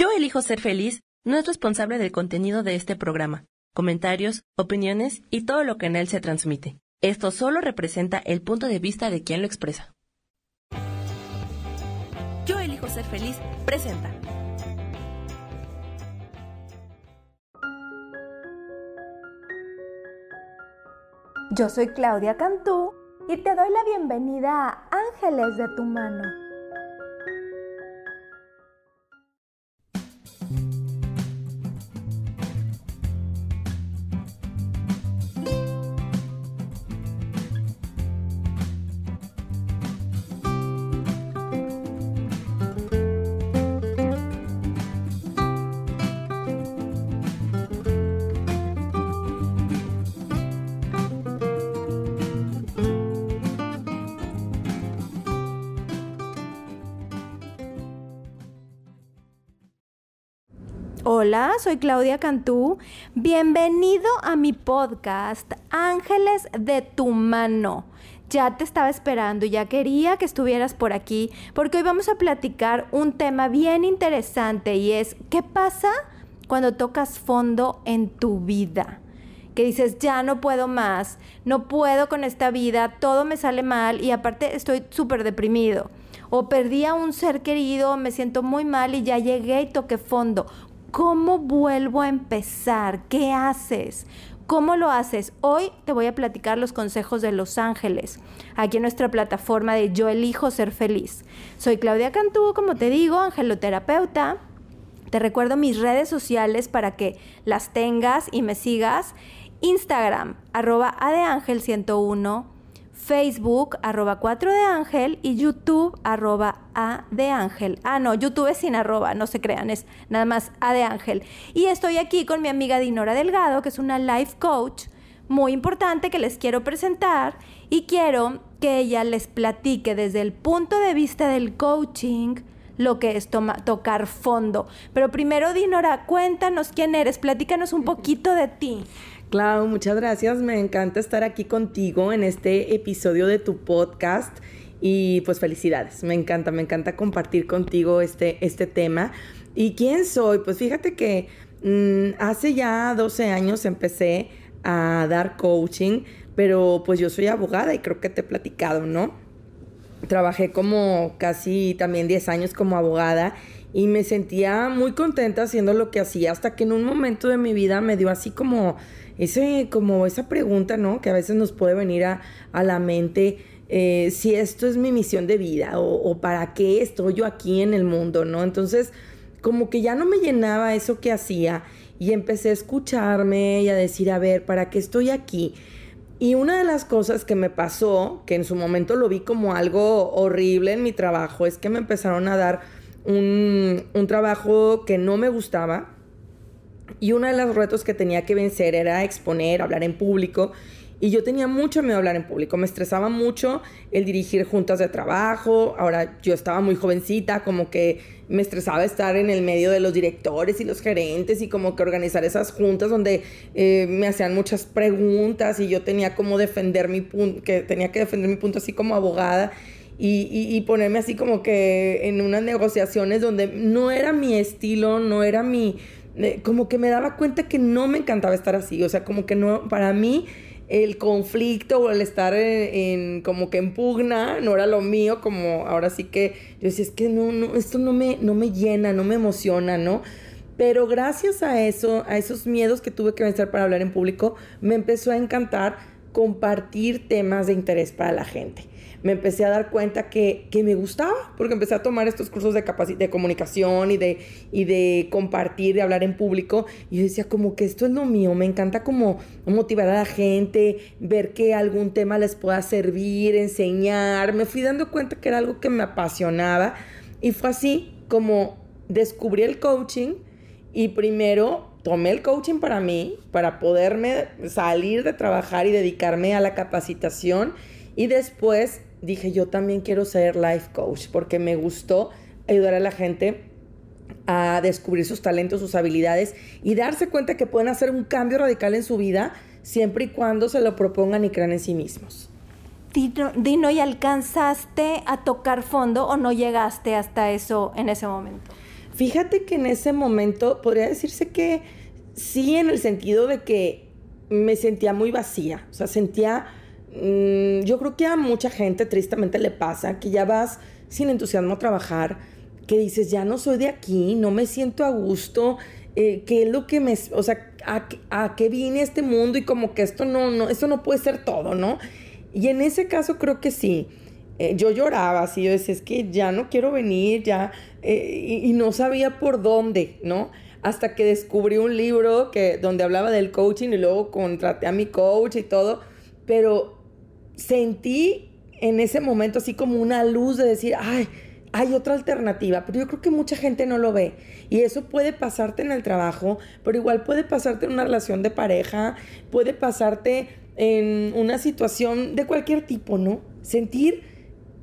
Yo elijo ser feliz no es responsable del contenido de este programa, comentarios, opiniones y todo lo que en él se transmite. Esto solo representa el punto de vista de quien lo expresa. Yo elijo ser feliz presenta. Yo soy Claudia Cantú y te doy la bienvenida a Ángeles de tu mano Hola, soy Claudia Cantú. Bienvenido a mi podcast Ángeles de tu mano. Ya te estaba esperando, ya quería que estuvieras por aquí, porque hoy vamos a platicar un tema bien interesante y es, ¿qué pasa cuando tocas fondo en tu vida? Que dices, ya no puedo más, no puedo con esta vida, todo me sale mal y aparte estoy súper deprimido o perdí a un ser querido, me siento muy mal y ya llegué y toqué fondo. ¿Cómo vuelvo a empezar? ¿Qué haces? ¿Cómo lo haces? Hoy te voy a platicar los consejos de Los Ángeles, aquí en nuestra plataforma de Yo elijo ser feliz. Soy Claudia Cantú, como te digo, angeloterapeuta. Te recuerdo mis redes sociales para que las tengas y me sigas. Instagram, arroba adeangel101 Facebook, arroba 4 de ángel y YouTube, arroba A de ángel. Ah, no, YouTube es sin arroba, no se crean, es nada más A de ángel. Y estoy aquí con mi amiga Dinora Delgado, que es una life coach muy importante que les quiero presentar y quiero que ella les platique desde el punto de vista del coaching lo que es tocar fondo. Pero primero, Dinora, cuéntanos quién eres, platícanos un poquito de ti. Clau, muchas gracias. Me encanta estar aquí contigo en este episodio de tu podcast. Y pues felicidades. Me encanta, me encanta compartir contigo este, este tema. ¿Y quién soy? Pues fíjate que mm, hace ya 12 años empecé a dar coaching, pero pues yo soy abogada y creo que te he platicado, ¿no? Trabajé como casi también 10 años como abogada y me sentía muy contenta haciendo lo que hacía hasta que en un momento de mi vida me dio así como ese como esa pregunta no que a veces nos puede venir a, la mente eh, si esto es mi misión de vida o, para qué estoy yo aquí en el mundo no entonces como que ya no me llenaba eso que hacía y empecé a escucharme y a decir a ver para qué estoy aquí y una de las cosas que me pasó, que en su momento lo vi como algo horrible en mi trabajo, es que me empezaron a dar un, trabajo que no me gustaba y uno de los retos que tenía que vencer era exponer, hablar en público. Y yo tenía mucho miedo a hablar en público, me estresaba mucho el dirigir juntas de trabajo, ahora yo estaba muy jovencita, como que me estresaba estar en el medio de los directores y los gerentes y como que organizar esas juntas donde eh, me hacían muchas preguntas y yo tenía como defender mi punto, que tenía que defender mi punto así como abogada y, ponerme así como que en unas negociaciones donde no era mi estilo, no era mi... Como que me daba cuenta que no me encantaba estar así, o sea, como que no, para mí el conflicto o el estar en, como que en pugna no era lo mío, como ahora sí que yo decía, es que no, no, esto no me, no me llena, no me emociona, ¿no? Pero gracias a eso, a esos miedos que tuve que vencer para hablar en público, me empezó a encantar compartir temas de interés para la gente me empecé a dar cuenta que, me gustaba, porque empecé a tomar estos cursos de, de comunicación y de, y de compartir, de hablar en público, y yo decía como que esto es lo mío, me encanta como motivar a la gente, ver que algún tema les pueda servir, enseñar, me fui dando cuenta que era algo que me apasionaba, y fue así como descubrí el coaching, y primero tomé el coaching para mí, para poderme salir de trabajar y dedicarme a la capacitación, y después dije, yo también quiero ser life coach porque me gustó ayudar a la gente a descubrir sus talentos, sus habilidades y darse cuenta que pueden hacer un cambio radical en su vida siempre y cuando se lo propongan y crean en sí mismos. Dino, ¿y alcanzaste a tocar fondo o no llegaste hasta eso en ese momento? Fíjate que en ese momento podría decirse que sí, en el sentido de que me sentía muy vacía, o sea, sentía, mm, yo creo que a mucha gente tristemente le pasa que ya vas sin entusiasmo a trabajar, que dices, ya no soy de aquí, no me siento a gusto, eh, ¿qué es lo que me, o sea, a, a, qué vine este mundo y como que esto no, no, esto no puede ser todo, ¿no? Y en ese caso creo que sí. Eh, yo lloraba así, yo decía, es que ya no quiero venir, ya, eh, y, no sabía por dónde, ¿no? Hasta que descubrí un libro que, donde hablaba del coaching y luego contraté a mi coach y todo, pero sentí en ese momento así como una luz de decir, ay, hay otra alternativa, pero yo creo que mucha gente no lo ve. Y eso puede pasarte en el trabajo, pero igual puede pasarte en una relación de pareja, puede pasarte en una situación de cualquier tipo, ¿no? Sentir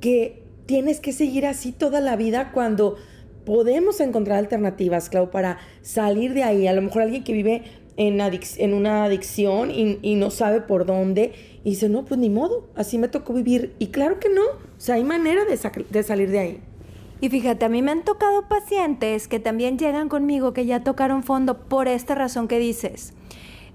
que tienes que seguir así toda la vida cuando podemos encontrar alternativas, Clau, para salir de ahí. A lo mejor alguien que vive en, en una adicción y, y, no sabe por dónde y dice, no, pues ni modo, así me tocó vivir. Y claro que no, o sea, hay manera de, de salir de ahí. Y fíjate, a mí me han tocado pacientes que también llegan conmigo que ya tocaron fondo por esta razón que dices.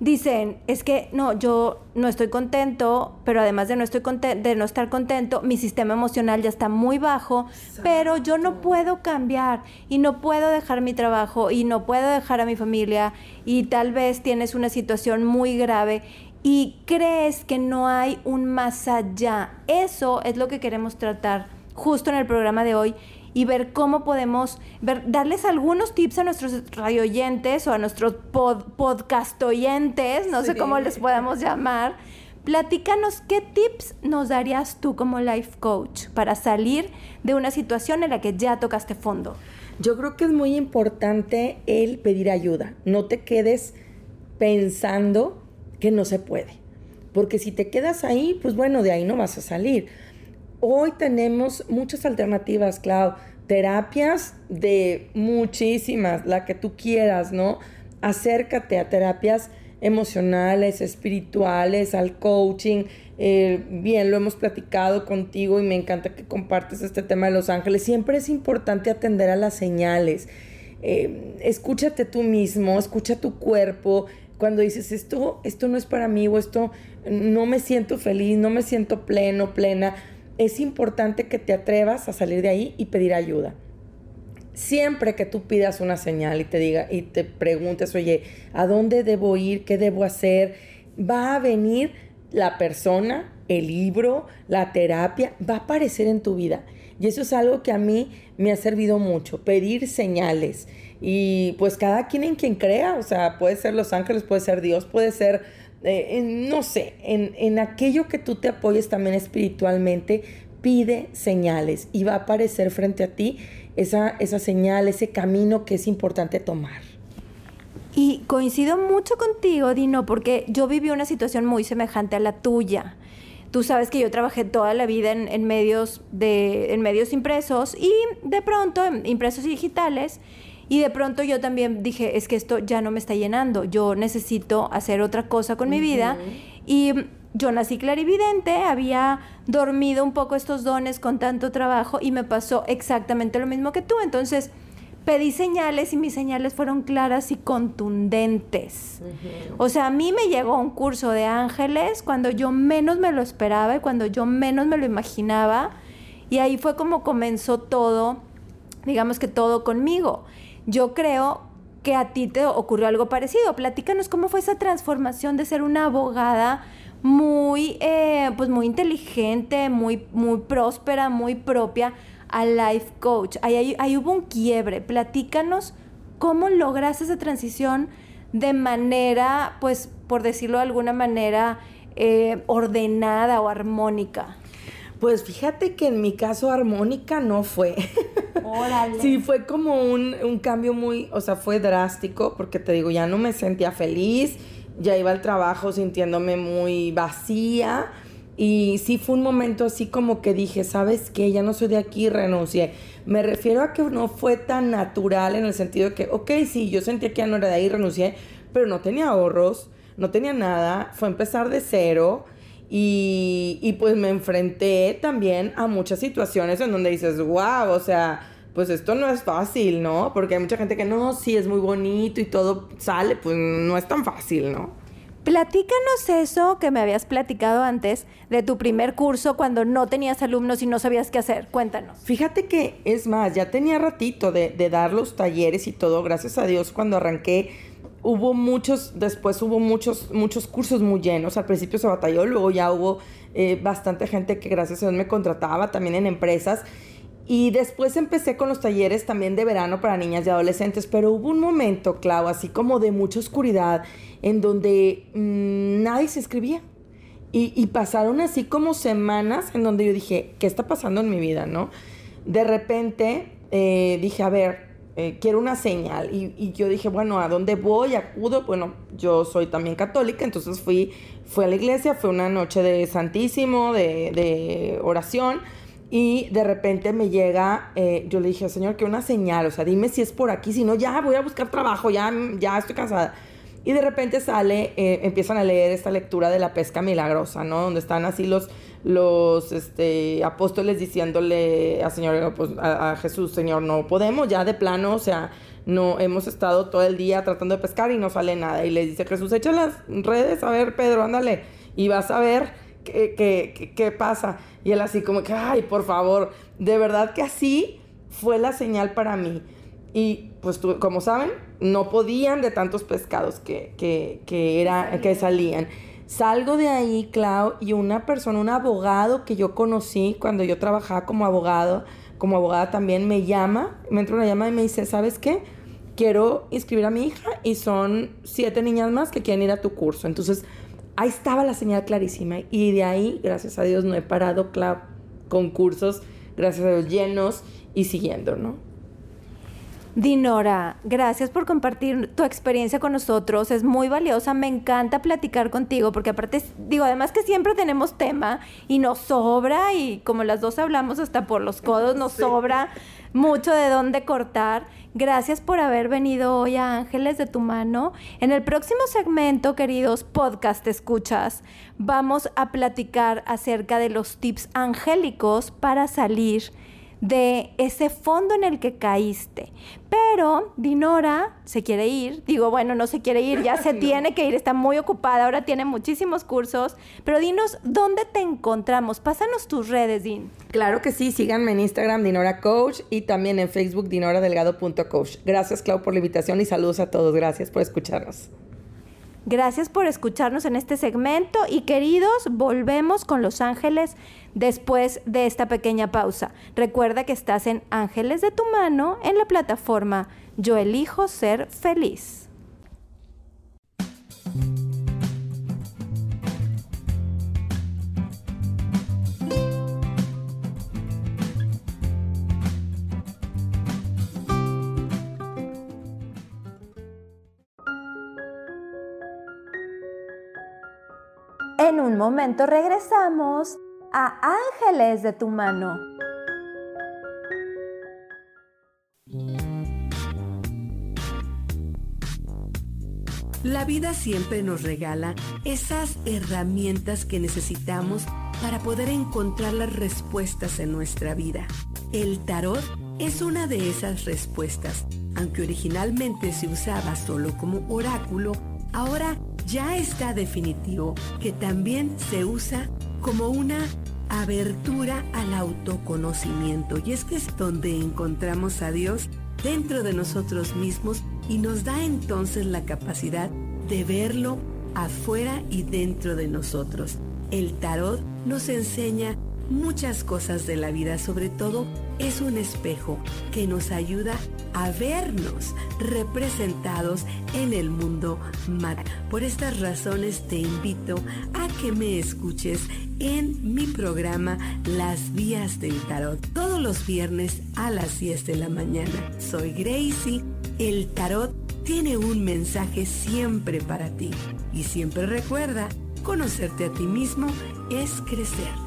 Dicen, es que no, yo no estoy contento, pero además de no, estoy de no estar contento, mi sistema emocional ya está muy bajo, pero yo no puedo cambiar y no puedo dejar mi trabajo y no puedo dejar a mi familia y tal vez tienes una situación muy grave y crees que no hay un más allá. Eso es lo que queremos tratar justo en el programa de hoy y ver cómo podemos ver, darles algunos tips a nuestros radioyentes o a nuestros pod, podcastoyentes, no sé cómo les podemos llamar. Platícanos qué tips nos darías tú como life coach para salir de una situación en la que ya tocaste fondo. Yo creo que es muy importante el pedir ayuda. No te quedes pensando que no se puede. Porque si te quedas ahí, pues bueno, de ahí no vas a salir hoy tenemos muchas alternativas, Clau. Terapias de muchísimas, la que tú quieras, ¿no? Acércate a terapias emocionales, espirituales, al coaching. Eh, bien, lo hemos platicado contigo y me encanta que compartes este tema de los ángeles. Siempre es importante atender a las señales. Eh, escúchate tú mismo, escucha tu cuerpo. Cuando dices esto, esto no es para mí o esto no me siento feliz, no me siento pleno, plena es importante que te atrevas a salir de ahí y pedir ayuda. Siempre que tú pidas una señal y te diga y te preguntes, oye, ¿a dónde debo ir? ¿Qué debo hacer? Va a venir la persona, el libro, la terapia, va a aparecer en tu vida. Y eso es algo que a mí me ha servido mucho, pedir señales. Y pues cada quien en quien crea, o sea, puede ser los ángeles, puede ser Dios, puede ser eh, no sé, en, aquello que tú te apoyes también espiritualmente, pide señales y va a aparecer frente a ti esa, esa señal, ese camino que es importante tomar. Y coincido mucho contigo, Dino, porque yo viví una situación muy semejante a la tuya. Tú sabes que yo trabajé toda la vida en, medios, de, en medios impresos y de pronto en impresos digitales y de pronto yo también dije, es que esto ya no me está llenando, yo necesito hacer otra cosa con mi vida. Y yo nací clarividente, había dormido un poco estos dones con tanto trabajo y me pasó exactamente lo mismo que tú. Entonces pedí señales y mis señales fueron claras y contundentes. O sea, a mí me llegó un curso de ángeles cuando yo menos me lo esperaba y cuando yo menos me lo imaginaba. Y ahí fue como comenzó todo, digamos que todo conmigo. Yo creo que a ti te ocurrió algo parecido. Platícanos cómo fue esa transformación de ser una abogada muy, eh, pues muy inteligente, muy, muy próspera, muy propia, a life coach. Ahí, ahí, hubo un quiebre. Platícanos cómo logras esa transición de manera, pues, por decirlo de alguna manera, eh, ordenada o armónica. Pues fíjate que en mi caso armónica no fue. Órale. sí, fue como un, cambio muy, o sea, fue drástico porque te digo, ya no me sentía feliz, ya iba al trabajo sintiéndome muy vacía y sí fue un momento así como que dije, ¿sabes qué? Ya no soy de aquí, renuncié. Me refiero a que no fue tan natural en el sentido de que, ok, sí, yo sentía que ya no era de ahí, renuncié, pero no tenía ahorros, no tenía nada, fue empezar de cero y, pues me enfrenté también a muchas situaciones en donde dices, wow, o sea, pues esto no es fácil, ¿no? Porque hay mucha gente que no, sí es muy bonito y todo sale, pues no es tan fácil, ¿no? Platícanos eso que me habías platicado antes de tu primer curso cuando no tenías alumnos y no sabías qué hacer. Cuéntanos. Fíjate que es más, ya tenía ratito de, de dar los talleres y todo. Gracias a Dios cuando arranqué hubo muchos, después hubo muchos, muchos cursos muy llenos. Al principio se batalló, luego ya hubo eh, bastante gente que gracias a Dios me contrataba también en empresas. Y después empecé con los talleres también de verano para niñas y adolescentes, pero hubo un momento, Clau, así como de mucha oscuridad, en donde mm, nadie se escribía. Y, pasaron así como semanas en donde yo dije, ¿qué está pasando en mi vida, no? De repente eh, dije, a ver, eh, quiero una señal. Y, yo dije, bueno, ¿a dónde voy? Acudo. Bueno, yo soy también católica, entonces fui, fui a la iglesia, fue una noche de santísimo, de, de oración. Y de repente me llega, eh, yo le dije, Señor, que una señal, o sea, dime si es por aquí, si no, ya voy a buscar trabajo, ya, ya estoy cansada. Y de repente sale, eh, empiezan a leer esta lectura de la pesca milagrosa, ¿no? Donde están así los, los este, apóstoles diciéndole a, señor, pues, a, Jesús, Señor, no podemos, ya de plano, o sea, no hemos estado todo el día tratando de pescar y no sale nada. Y le dice Jesús, echa las redes, a ver, Pedro, ándale, y vas a ver qué, qué, pasa. Y él así como que, ay, por favor, de verdad que así fue la señal para mí. Y pues como saben, no podían de tantos pescados que, que, era, que salían. Salgo de ahí, Clau, y una persona, un abogado que yo conocí cuando yo trabajaba como abogado, como abogada también, me llama, me entra una llamada y me dice, ¿sabes qué? Quiero inscribir a mi hija y son siete niñas más que quieren ir a tu curso. Entonces, ahí estaba la señal clarísima y de ahí, gracias a Dios, no he parado con cursos, gracias a Dios, llenos y siguiendo, ¿no? Dinora, gracias por compartir tu experiencia con nosotros. Es muy valiosa. Me encanta platicar contigo porque aparte, digo, además que siempre tenemos tema y nos sobra y como las dos hablamos hasta por los codos, nos sobra mucho de dónde cortar. Gracias por haber venido hoy a Ángeles de tu mano. En el próximo segmento, queridos podcast escuchas, vamos a platicar acerca de los tips angélicos para salir de ese fondo en el que caíste. Pero Dinora se quiere ir, digo, bueno, no se quiere ir, ya se tiene que ir, está muy ocupada, ahora tiene muchísimos cursos, pero dinos, ¿dónde te encontramos? Pásanos tus redes, Din. Claro que sí, síganme en Instagram, Dinora Coach, y también en Facebook, dinoradelgado.coach. Gracias, Clau, por la invitación y saludos a todos. Gracias por escucharnos. Gracias por escucharnos en este segmento y queridos, volvemos con Los Ángeles después de esta pequeña pausa. Recuerda que estás en Ángeles de tu mano en la plataforma Yo elijo ser feliz. En un momento regresamos a Ángeles de tu mano. La vida siempre nos regala esas herramientas que necesitamos para poder encontrar las respuestas en nuestra vida. El tarot es una de esas respuestas. Aunque originalmente se usaba solo como oráculo, ahora ya está definitivo que también se usa como una abertura al autoconocimiento. Y es que es donde encontramos a Dios dentro de nosotros mismos y nos da entonces la capacidad de verlo afuera y dentro de nosotros. El tarot nos enseña muchas cosas de la vida, sobre todo es un espejo que nos ayuda a vernos representados en el mundo material. Por estas razones te invito a que me escuches en mi programa Las Vías del Tarot, todos los viernes a las 10 de la mañana. Soy Gracie, el tarot tiene un mensaje siempre para ti y siempre recuerda, conocerte a ti mismo es crecer.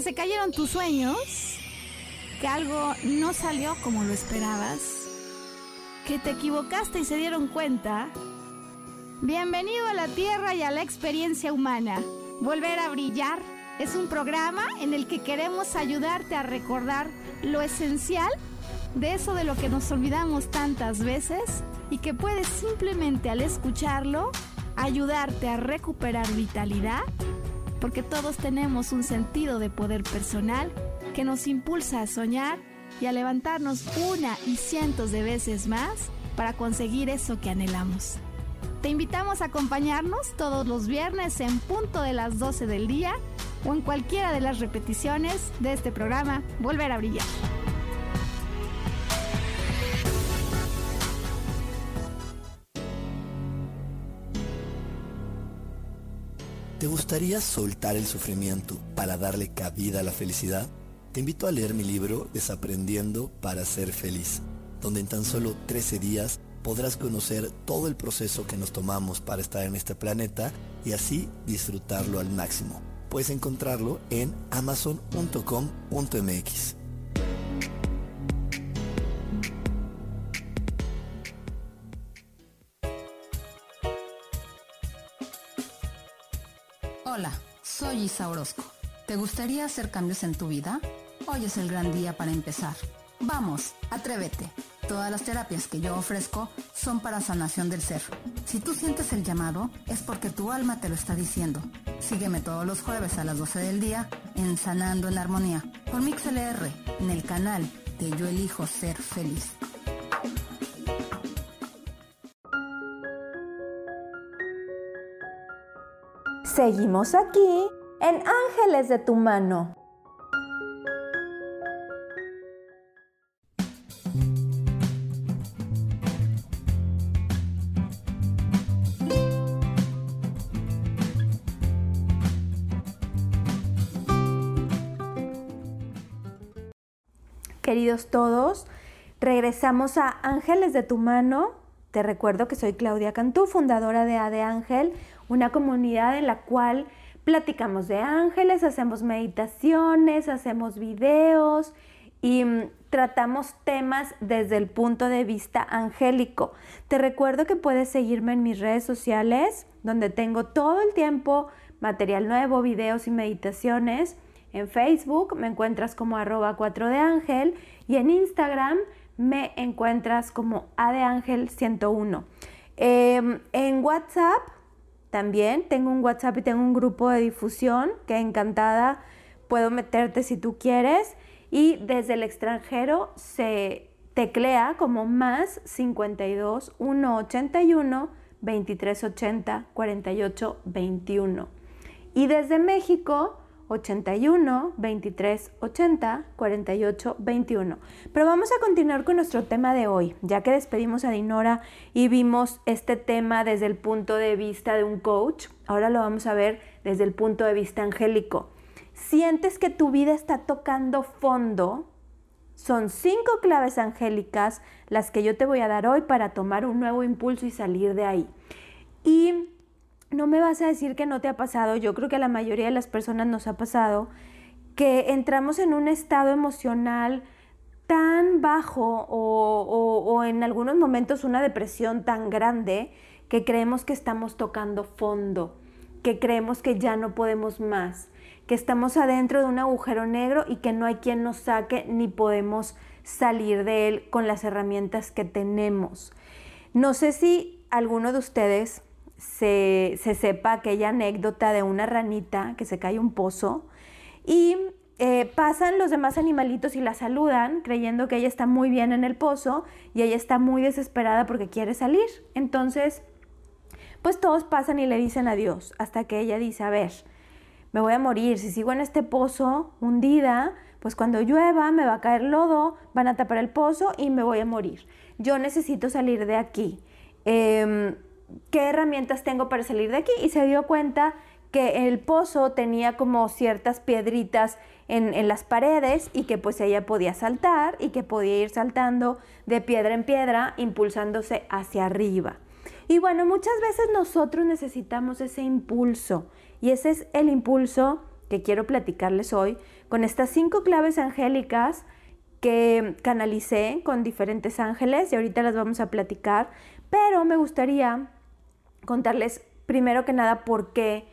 Que se cayeron tus sueños, que algo no salió como lo esperabas, que te equivocaste y se dieron cuenta, Bienvenido a la Tierra y a la experiencia humana. Volver a brillar es un programa en el que queremos ayudarte a recordar lo esencial de eso de lo que nos olvidamos tantas veces y que puedes simplemente al escucharlo ayudarte a recuperar vitalidad, porque todos tenemos un sentido de poder personal que nos impulsa a soñar y a levantarnos una y cientos de veces más para conseguir eso que anhelamos. Te invitamos a acompañarnos todos los viernes en punto de las 12 del día o en cualquiera de las repeticiones de este programa Volver a Brillar. ¿Te gustaría soltar el sufrimiento para darle cabida a la felicidad? Te invito a leer mi libro Desaprendiendo para ser feliz, donde en tan solo 13 días podrás conocer todo el proceso que nos tomamos para estar en este planeta y así disfrutarlo al máximo. Puedes encontrarlo en amazon.com.mx. Hola, soy Isa Orozco. ¿Te gustaría hacer cambios en tu vida? Hoy es el gran día para empezar. Vamos, atrévete. Todas las terapias que yo ofrezco son para sanación del ser. Si tú sientes el llamado, es porque tu alma te lo está diciendo. Sígueme todos los jueves a las 12 del día en Sanando en Armonía por MixLR en el canal de Yo Elijo Ser Feliz. Seguimos aquí en Ángeles de tu mano. queridos todos. Regresamos a Ángeles de tu mano. Te recuerdo que soy Claudia Cantú, fundadora de A de Ángel, una comunidad en la cual platicamos de ángeles, hacemos meditaciones, hacemos videos y mm, tratamos temas desde el punto de vista angélico. Te recuerdo que puedes seguirme en mis redes sociales, donde tengo todo el tiempo material nuevo, videos y meditaciones. En Facebook me encuentras como arroba 4 de ángel y en Instagram me encuentras como A de ángel 101. Em, en WhatsApp también tengo un WhatsApp y tengo un grupo de difusión que encantada puedo meterte si tú quieres. Y desde el extranjero se teclea como más 52 181 2380 48 21. Y desde México 81 23 80 48 21. Pero vamos a continuar con nuestro tema de hoy, ya que despedimos a Dinora y vimos este tema desde el punto de vista de un coach. Ahora lo vamos a ver desde el punto de vista angélico. Sientes que tu vida está tocando fondo. Son cinco claves angélicas las que yo te voy a dar hoy para tomar un nuevo impulso y salir de ahí. Y no me vas a decir que no te ha pasado, yo creo que a la mayoría de las personas nos ha pasado, que entramos en un estado emocional tan bajo o, en algunos momentos una depresión tan grande que creemos que estamos tocando fondo, que creemos que ya no podemos más, que estamos adentro de un agujero negro y que no hay quien nos saque ni podemos salir de él con las herramientas que tenemos. No sé si alguno de ustedes se, sepa aquella anécdota de una ranita que se cae un pozo y eh, pasan los demás animalitos y la saludan creyendo que ella está muy bien en el pozo y ella está muy desesperada porque quiere salir. Entonces, pues todos pasan y le dicen adiós hasta que ella dice, a ver, me voy a morir, si sigo en este pozo hundida, pues cuando llueva me va a caer lodo, van a tapar el pozo y me voy a morir. Yo necesito salir de aquí. Em, ¿qué herramientas tengo para salir de aquí? Y se dio cuenta que el pozo tenía como ciertas piedritas en, las paredes y que pues ella podía saltar y que podía ir saltando de piedra en piedra impulsándose hacia arriba. Y bueno, muchas veces nosotros necesitamos ese impulso y ese es el impulso que quiero platicarles hoy con estas cinco claves angélicas que canalicé con diferentes ángeles y ahorita las vamos a platicar, pero me gustaría contarles primero que nada por qué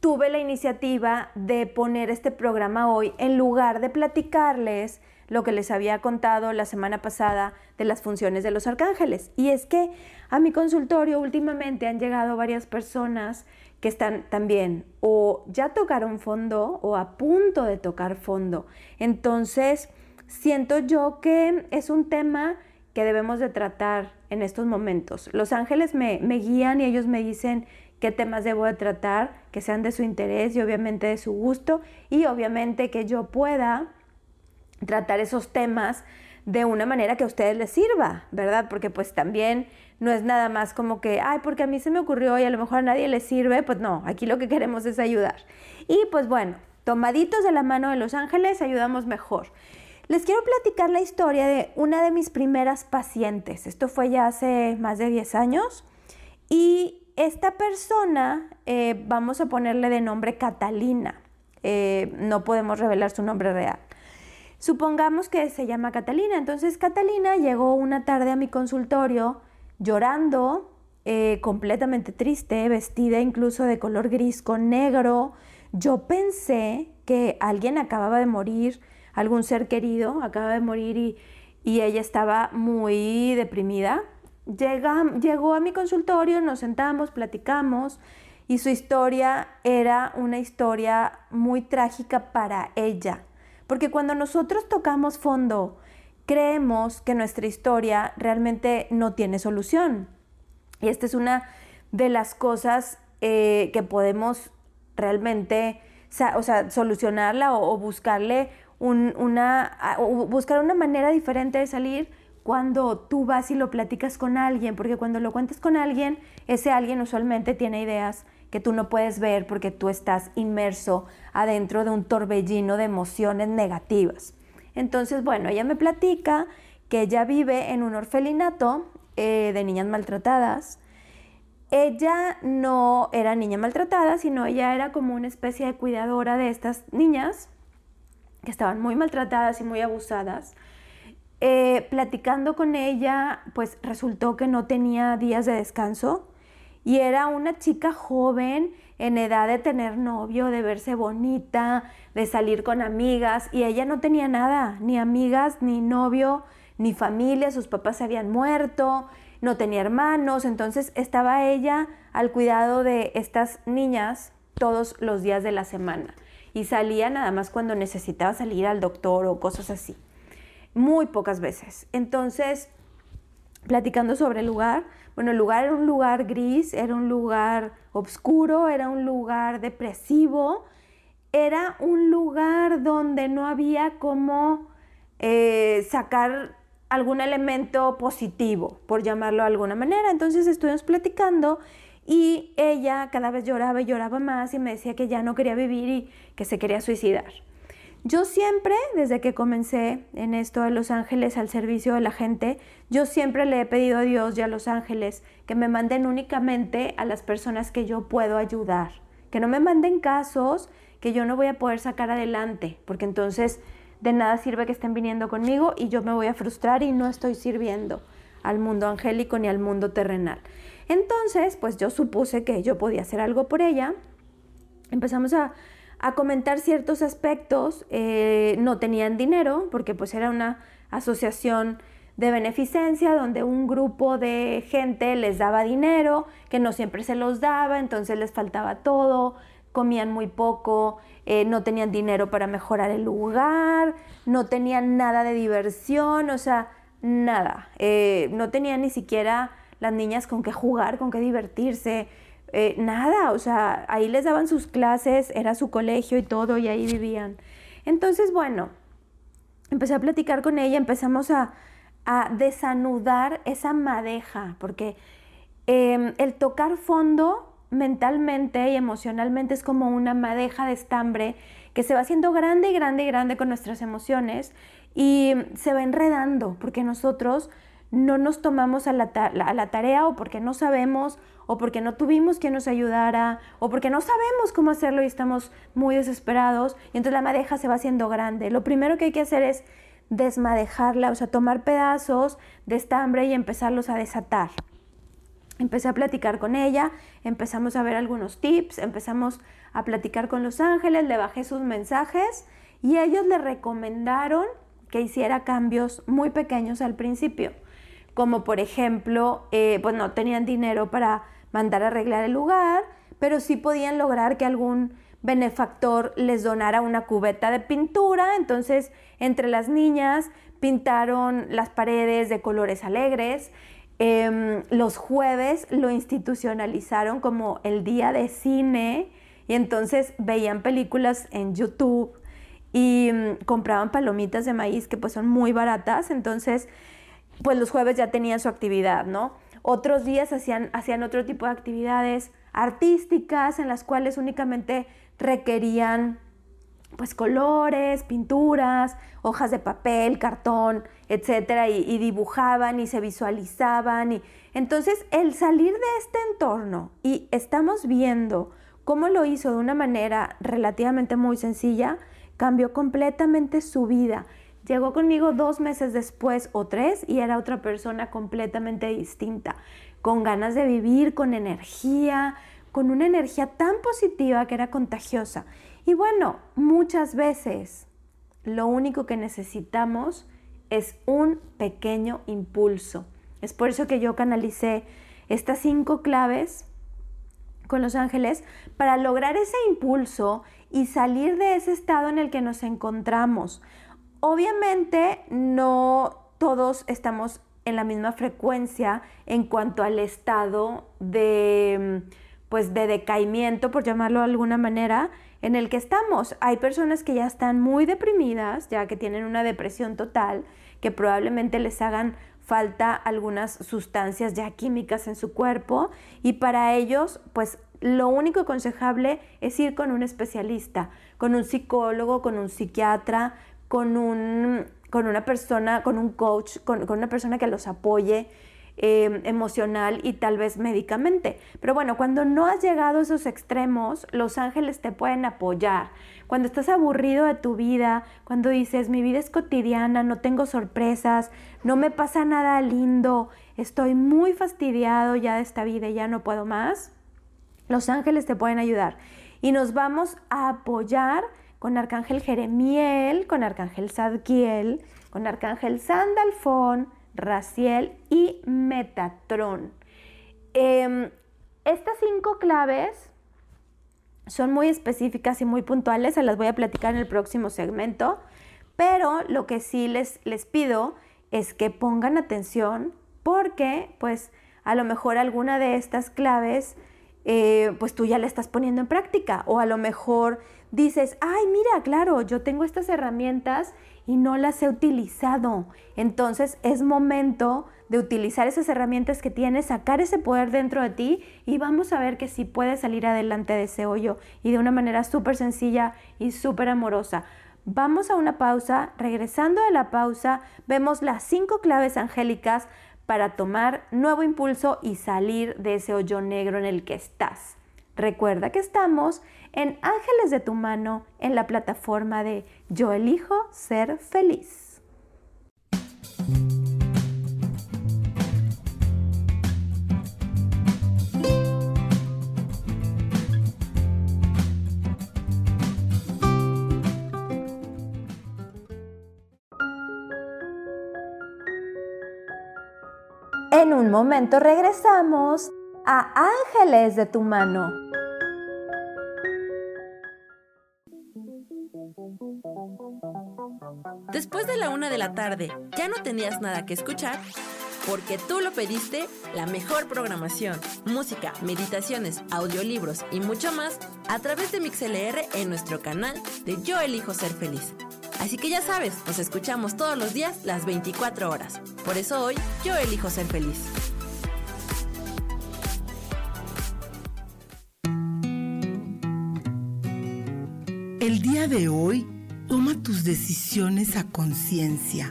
tuve la iniciativa de poner este programa hoy en lugar de platicarles lo que les había contado la semana pasada de las funciones de los arcángeles. Y es que a mi consultorio últimamente han llegado varias personas que están también o ya tocaron fondo o a punto de tocar fondo. Entonces, siento yo que es un tema que debemos de tratar en estos momentos. Los ángeles me, me guían y ellos me dicen qué temas debo de tratar, que sean de su interés y obviamente de su gusto y obviamente que yo pueda tratar esos temas de una manera que a ustedes les sirva, ¿verdad? Porque pues también no es nada más como que, ay, porque a mí se me ocurrió y a lo mejor a nadie le sirve, pues no, aquí lo que queremos es ayudar. Y pues bueno, tomaditos de la mano de los ángeles, ayudamos mejor. Les quiero platicar la historia de una de mis primeras pacientes. Esto fue ya hace más de 10 años. Y esta persona, eh, vamos a ponerle de nombre Catalina. Eh, no podemos revelar su nombre real. Supongamos que se llama Catalina. Entonces Catalina llegó una tarde a mi consultorio llorando, eh, completamente triste, vestida incluso de color gris con negro. Yo pensé que alguien acababa de morir, algún ser querido acaba de morir y, y ella estaba muy deprimida. Llega, llegó a mi consultorio, nos sentamos, platicamos y su historia era una historia muy trágica para ella porque cuando nosotros tocamos fondo, creemos que nuestra historia realmente no tiene solución. Y esta es una de las cosas eh, que podemos realmente o sea, solucionarla o, buscarle una, buscar una manera diferente de salir cuando tú vas y lo platicas con alguien, porque cuando lo cuentas con alguien, ese alguien usualmente tiene ideas que tú no puedes ver porque tú estás inmerso adentro de un torbellino de emociones negativas. Entonces, bueno, ella me platica que ella vive en un orfelinato eh, de niñas maltratadas. Ella no era niña maltratada, sino ella era como una especie de cuidadora de estas niñas que estaban muy maltratadas y muy abusadas. Eh, platicando con ella, pues resultó que no tenía días de descanso, y era una chica joven en edad de tener novio, de verse bonita, de salir con amigas y ella no tenía nada, ni amigas, ni novio, ni familia, sus papás se habían muerto, no tenía hermanos, entonces estaba ella al cuidado de estas niñas todos los días de la semana y salía nada más cuando necesitaba salir al doctor o cosas así, muy pocas veces. Entonces, platicando sobre el lugar, bueno, el lugar era un lugar gris, era un lugar oscuro, era un lugar depresivo, era un lugar donde no había como eh, sacar algún elemento positivo, por llamarlo de alguna manera. Entonces estuvimos platicando y ella cada vez lloraba y lloraba más y me decía que ya no quería vivir y que se quería suicidar. Yo siempre, desde que comencé en esto de Los Ángeles al servicio de la gente, yo siempre le he pedido a Dios y a Los Ángeles que me manden únicamente a las personas que yo puedo ayudar, que no me manden casos que yo no voy a poder sacar adelante, porque entonces de nada sirve que estén viniendo conmigo y yo me voy a frustrar y no estoy sirviendo al mundo angélico ni al mundo terrenal. Entonces, pues yo supuse que yo podía hacer algo por ella. Empezamos a a comentar ciertos aspectos. Eh, no tenían dinero porque pues era una asociación de beneficencia donde un grupo de gente les daba dinero que no siempre se los daba, entonces les faltaba todo, comían muy poco, eh, no tenían dinero para mejorar el lugar, no tenían nada de diversión, o sea, nada, eh, no tenían ni siquiera las niñas con qué jugar, con qué divertirse, eh, nada, o sea, ahí les daban sus clases, era su colegio y todo, y ahí vivían. Entonces, bueno, empecé a platicar con ella, empezamos a, desanudar esa madeja, porque em, el tocar fondo mentalmente y emocionalmente es como una madeja de estambre que se va haciendo grande y grande y grande con nuestras emociones y se va enredando, porque nosotros no nos tomamos a la, tarea o porque no sabemos o porque no tuvimos quien nos ayudara, o porque no sabemos cómo hacerlo y estamos muy desesperados, y entonces la madeja se va haciendo grande. Lo primero que hay que hacer es desmadejarla, o sea, tomar pedazos de estambre y empezarlos a desatar. Empecé a platicar con ella, empezamos a ver algunos tips, empezamos a platicar con los ángeles, le bajé sus mensajes y ellos le recomendaron que hiciera cambios muy pequeños al principio, como por ejemplo, eh, pues no tenían dinero para mandar a arreglar el lugar, pero sí podían lograr que algún benefactor les donara una cubeta de pintura, entonces entre las niñas pintaron las paredes de colores alegres, Em, los jueves lo institucionalizaron como el día de cine y entonces veían películas en YouTube y mm, compraban palomitas de maíz que pues son muy baratas, entonces pues los jueves ya tenían su actividad, ¿no? Otros días hacían, hacían otro tipo de actividades artísticas en las cuales únicamente requerían pues colores, pinturas, hojas de papel, cartón, etcétera, y, dibujaban y se visualizaban. Y... Entonces, el salir de este entorno y estamos viendo cómo lo hizo de una manera relativamente muy sencilla, cambió completamente su vida. Llegó conmigo dos meses después o tres y era otra persona completamente distinta, con ganas de vivir, con energía, con una energía tan positiva que era contagiosa. Y bueno, muchas veces lo único que necesitamos es un pequeño impulso. Es por eso que yo canalicé estas cinco claves con los ángeles para lograr ese impulso y salir de ese estado en el que nos encontramos. Obviamente no todos estamos en la misma frecuencia en cuanto al estado de pues de decaimiento, por llamarlo de alguna manera, en el que estamos. Hay personas que ya están muy deprimidas, ya que tienen una depresión total, que probablemente les hagan falta algunas sustancias ya químicas en su cuerpo y para ellos, pues lo único aconsejable es ir con un especialista, con un psicólogo, con un psiquiatra, con, un, con una persona, con un coach, con, con una persona que los apoye Em, emocional y tal vez médicamente. Pero bueno, cuando no has llegado a esos extremos, los ángeles te pueden apoyar. Cuando estás aburrido de tu vida, cuando dices, mi vida es cotidiana, no tengo sorpresas, no me pasa nada lindo, estoy muy fastidiado ya de esta vida y ya no puedo más, los ángeles te pueden ayudar. Y nos vamos a apoyar con Arcángel Jeremiel, con Arcángel Zadkiel, con Arcángel Sandalfón, Raciel y Metatron. Em, estas cinco claves son muy específicas y muy puntuales, se las voy a platicar en el próximo segmento, pero lo que sí les, les pido es que pongan atención porque pues a lo mejor alguna de estas claves eh, pues tú ya la estás poniendo en práctica o a lo mejor dices, ay mira, claro, yo tengo estas herramientas y no las he utilizado. Entonces es momento de utilizar esas herramientas que tienes, sacar ese poder dentro de ti y vamos a ver que sí puedes salir adelante de ese hoyo y de una manera súper sencilla y súper amorosa. Vamos a una pausa, regresando de la pausa, vemos las cinco claves angélicas para tomar nuevo impulso y salir de ese hoyo negro en el que estás. Recuerda que estamos en Ángeles de tu mano en la plataforma de Yo elijo ser feliz. En un momento regresamos a Ángeles de tu mano. Después de la una de la tarde, ¿ya no tenías nada que escuchar? Porque tú lo pediste, la mejor programación, música, meditaciones, audiolibros y mucho más a través de MixLR en nuestro canal de Yo Elijo Ser Feliz. Así que ya sabes, nos escuchamos todos los días las 24 horas. Por eso hoy yo elijo ser feliz. De hoy, toma tus decisiones a conciencia,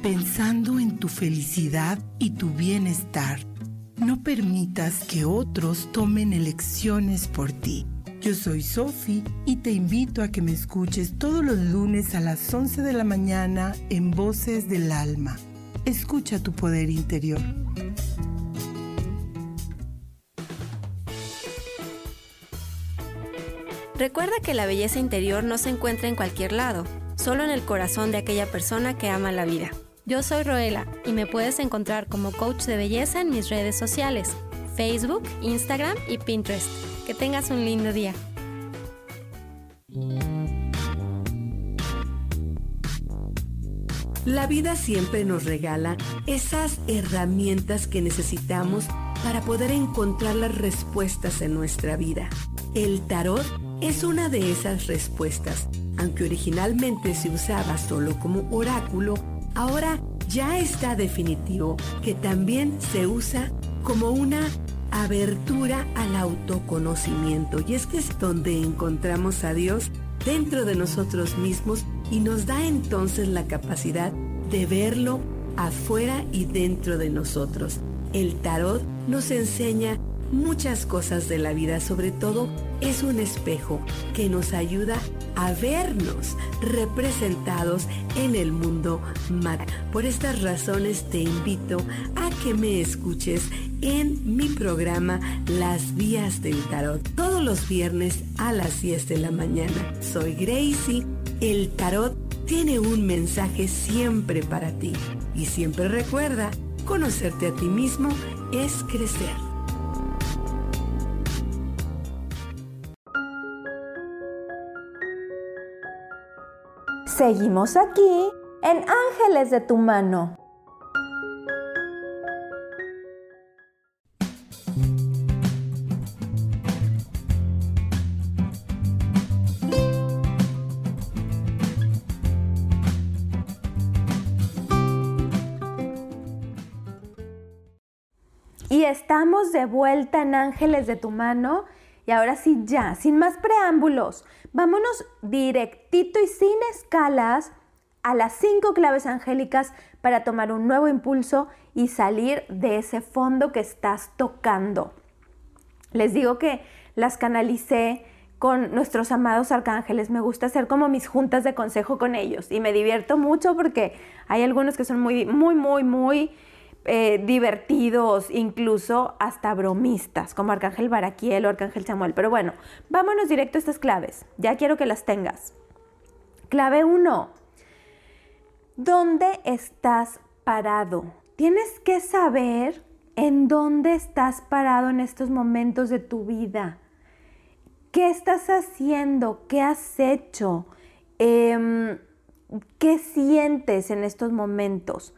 pensando en tu felicidad y tu bienestar. No permitas que otros tomen elecciones por ti. Yo soy Sofi y te invito a que me escuches todos los lunes a las 11 de la mañana en Voces del Alma. Escucha tu poder interior. Recuerda que la belleza interior no se encuentra en cualquier lado, solo en el corazón de aquella persona que ama la vida. Yo soy Roela y me puedes encontrar como coach de belleza en mis redes sociales, Facebook, Instagram y Pinterest. Que tengas un lindo día. La vida siempre nos regala esas herramientas que necesitamos para poder encontrar las respuestas en nuestra vida. El tarot es una de esas respuestas. Aunque originalmente se usaba solo como oráculo, ahora ya está definitivo que también se usa como una abertura al autoconocimiento. Y es que es donde encontramos a Dios dentro de nosotros mismos y nos da entonces la capacidad de verlo afuera y dentro de nosotros. El tarot nos enseña muchas cosas de la vida, sobre todo es un espejo que nos ayuda a vernos representados en el mundo mat. Por estas razones te invito a que me escuches en mi programa Las Vías del Tarot todos los viernes a las 10 de la mañana. Soy Gracie. El tarot tiene un mensaje siempre para ti. Y siempre recuerda, conocerte a ti mismo es crecer. Seguimos aquí en Ángeles de tu mano. Y estamos de vuelta en Ángeles de tu mano. Y ahora sí, ya, sin más preámbulos, vámonos directito y sin escalas a las cinco claves angélicas para tomar un nuevo impulso y salir de ese fondo que estás tocando. Les digo que las canalicé con nuestros amados arcángeles. Me gusta hacer como mis juntas de consejo con ellos y me divierto mucho porque hay algunos que son muy, muy, muy, muy eh, divertidos, incluso hasta bromistas, como Arcángel Baraquiel o Arcángel Samuel. Pero bueno, vámonos directo a estas claves. Ya quiero que las tengas. Clave 1. ¿Dónde estás parado? Tienes que saber en dónde estás parado en estos momentos de tu vida. ¿Qué estás haciendo? ¿Qué has hecho? Em, ¿Qué sientes en estos momentos?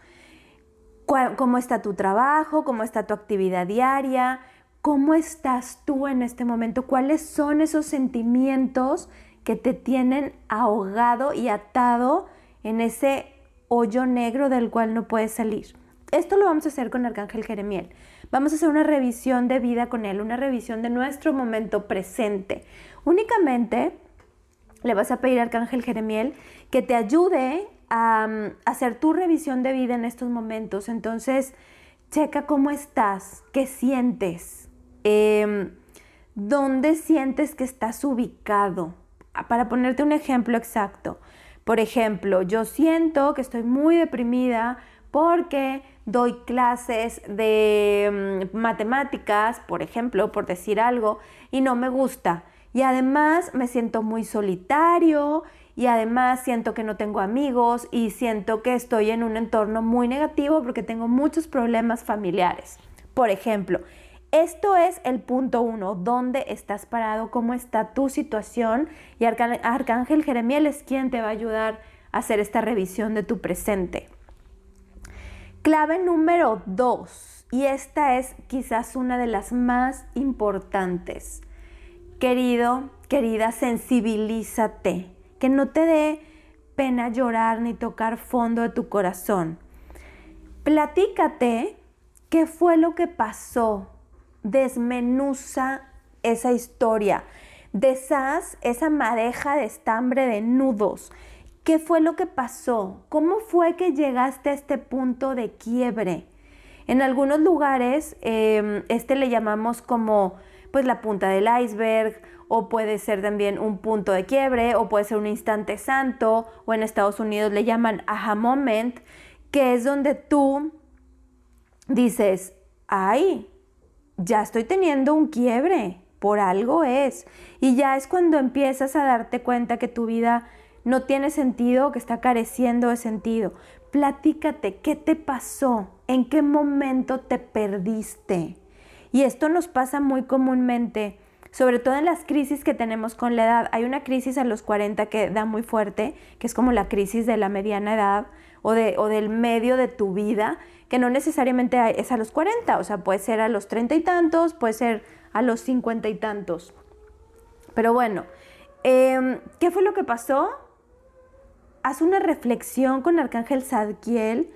Cómo está tu trabajo, cómo está tu actividad diaria, cómo estás tú en este momento, cuáles son esos sentimientos que te tienen ahogado y atado en ese hoyo negro del cual no puedes salir. Esto lo vamos a hacer con Arcángel Jeremiel. Vamos a hacer una revisión de vida con él, una revisión de nuestro momento presente. Únicamente le vas a pedir a Arcángel Jeremiel que te ayude hacer tu revisión de vida en estos momentos. Entonces, checa cómo estás, qué sientes, em, dónde sientes que estás ubicado. Ah, para ponerte un ejemplo exacto. Por ejemplo, yo siento que estoy muy deprimida porque doy clases de mm, matemáticas, por ejemplo, por decir algo, y no me gusta. Y además me siento muy solitario y además siento que no tengo amigos y siento que estoy en un entorno muy negativo porque tengo muchos problemas familiares. Por ejemplo, esto es el punto uno, dónde estás parado, cómo está tu situación y Arcángel Jeremiel es quien te va a ayudar a hacer esta revisión de tu presente. Clave número dos, y esta es quizás una de las más importantes. Querido, querida, sensibilízate que no te dé pena llorar ni tocar fondo de tu corazón. Platícate qué fue lo que pasó. Desmenuza esa historia. Deshaz esa madeja de estambre de nudos. ¿Qué fue lo que pasó? ¿Cómo fue que llegaste a este punto de quiebre? En algunos lugares, em, este le llamamos como pues la punta del iceberg o puede ser también un punto de quiebre o puede ser un instante santo o en Estados Unidos le llaman aha moment, que es donde tú dices, ay, ya estoy teniendo un quiebre. por algo es. Y ya es cuando empiezas a darte cuenta que tu vida no tiene sentido, que está careciendo de sentido. Platícate, ¿qué te pasó? ¿En qué momento te perdiste? Y esto nos pasa muy comúnmente, sobre todo en las crisis que tenemos con la edad. Hay una crisis a los 40 que da muy fuerte, que es como la crisis de la mediana edad o, de, o del medio de tu vida, que no necesariamente es a los 40, o sea, puede ser a los 30 y tantos, puede ser a los 50 y tantos. Pero bueno, em, ¿qué fue lo que pasó? haz una reflexión con Arcángel Zadkiel.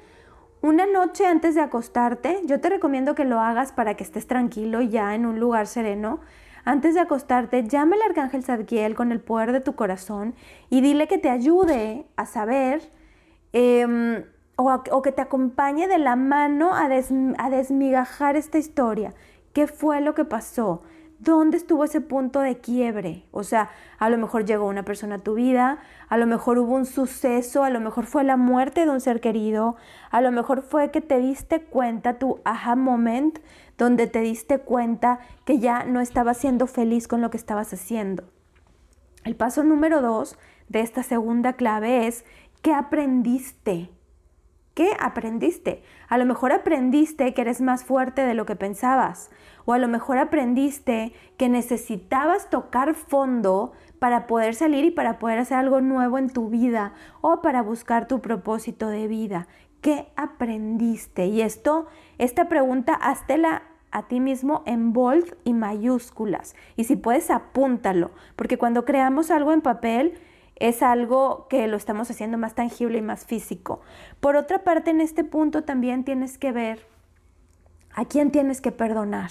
Una noche antes de acostarte, yo te recomiendo que lo hagas para que estés tranquilo ya en un lugar sereno. Antes de acostarte, llame al Arcángel Zadkiel con el poder de tu corazón y dile que te ayude a saber em, o, que te acompañe de la mano a desmigajar esta historia. ¿Qué fue lo que pasó? ¿Dónde estuvo ese punto de quiebre? O sea, a lo mejor llegó una persona a tu vida, a lo mejor hubo un suceso, a lo mejor fue la muerte de un ser querido, a lo mejor fue que te diste cuenta, tu aha moment, donde te diste cuenta que ya no estabas siendo feliz con lo que estabas haciendo. El paso número dos de esta segunda clave es, ¿qué aprendiste? ¿Qué aprendiste? A lo mejor aprendiste que eres más fuerte de lo que pensabas. O a lo mejor aprendiste que necesitabas tocar fondo para poder salir y para poder hacer algo nuevo en tu vida o para buscar tu propósito de vida. ¿Qué aprendiste? Y esto, esta pregunta, háztela a ti mismo en bold y mayúsculas. Y si puedes, apúntalo. Porque cuando creamos algo en papel, es algo que lo estamos haciendo más tangible y más físico. Por otra parte, en este punto también tienes que ver a quién tienes que perdonar.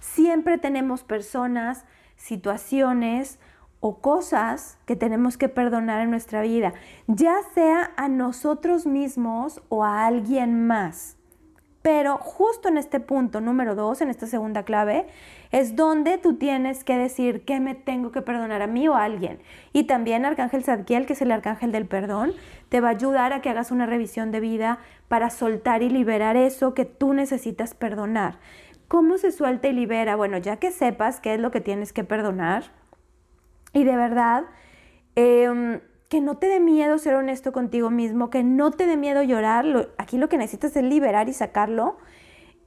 Siempre tenemos personas, situaciones o cosas que tenemos que perdonar en nuestra vida, ya sea a nosotros mismos o a alguien más. Pero justo en este punto número dos, en esta segunda clave, es donde tú tienes que decir que me tengo que perdonar a mí o a alguien. Y también Arcángel Zadkiel, que es el arcángel del perdón, te va a ayudar a que hagas una revisión de vida para soltar y liberar eso que tú necesitas perdonar. ¿Cómo se suelta y libera? Bueno, ya que sepas qué es lo que tienes que perdonar y de verdad... Eh, que no te dé miedo ser honesto contigo mismo, que no te dé miedo llorar. aquí lo que necesitas es liberar y sacarlo.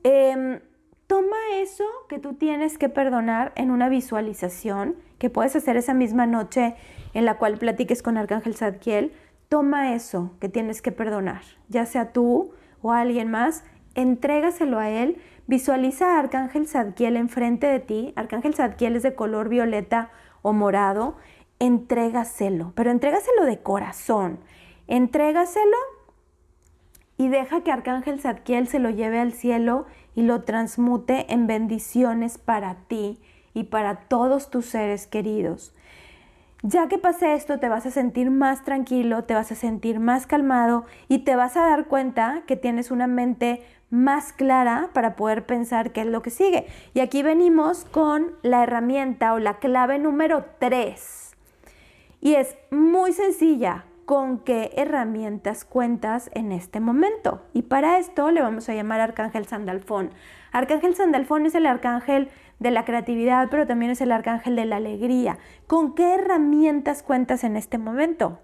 Em, toma eso que tú tienes que perdonar en una visualización que puedes hacer esa misma noche en la cual platiques con Arcángel Zadkiel. Toma eso que tienes que perdonar, ya sea tú o alguien más, entrégaselo a él. Visualiza a Arcángel Zadkiel enfrente de ti. Arcángel Zadkiel es de color violeta o morado entrégaselo, pero entrégaselo de corazón. Entrégaselo y deja que Arcángel Zadkiel se lo lleve al cielo y lo transmute en bendiciones para ti y para todos tus seres queridos. Ya que pase esto, te vas a sentir más tranquilo, te vas a sentir más calmado y te vas a dar cuenta que tienes una mente más clara para poder pensar qué es lo que sigue. Y aquí venimos con la herramienta o la clave número 3 y es muy sencilla. ¿Con qué herramientas cuentas en este momento? Y para esto le vamos a llamar Arcángel Sandalfón. Arcángel Sandalfón es el arcángel de la creatividad, pero también es el arcángel de la alegría. ¿Con qué herramientas cuentas en este momento?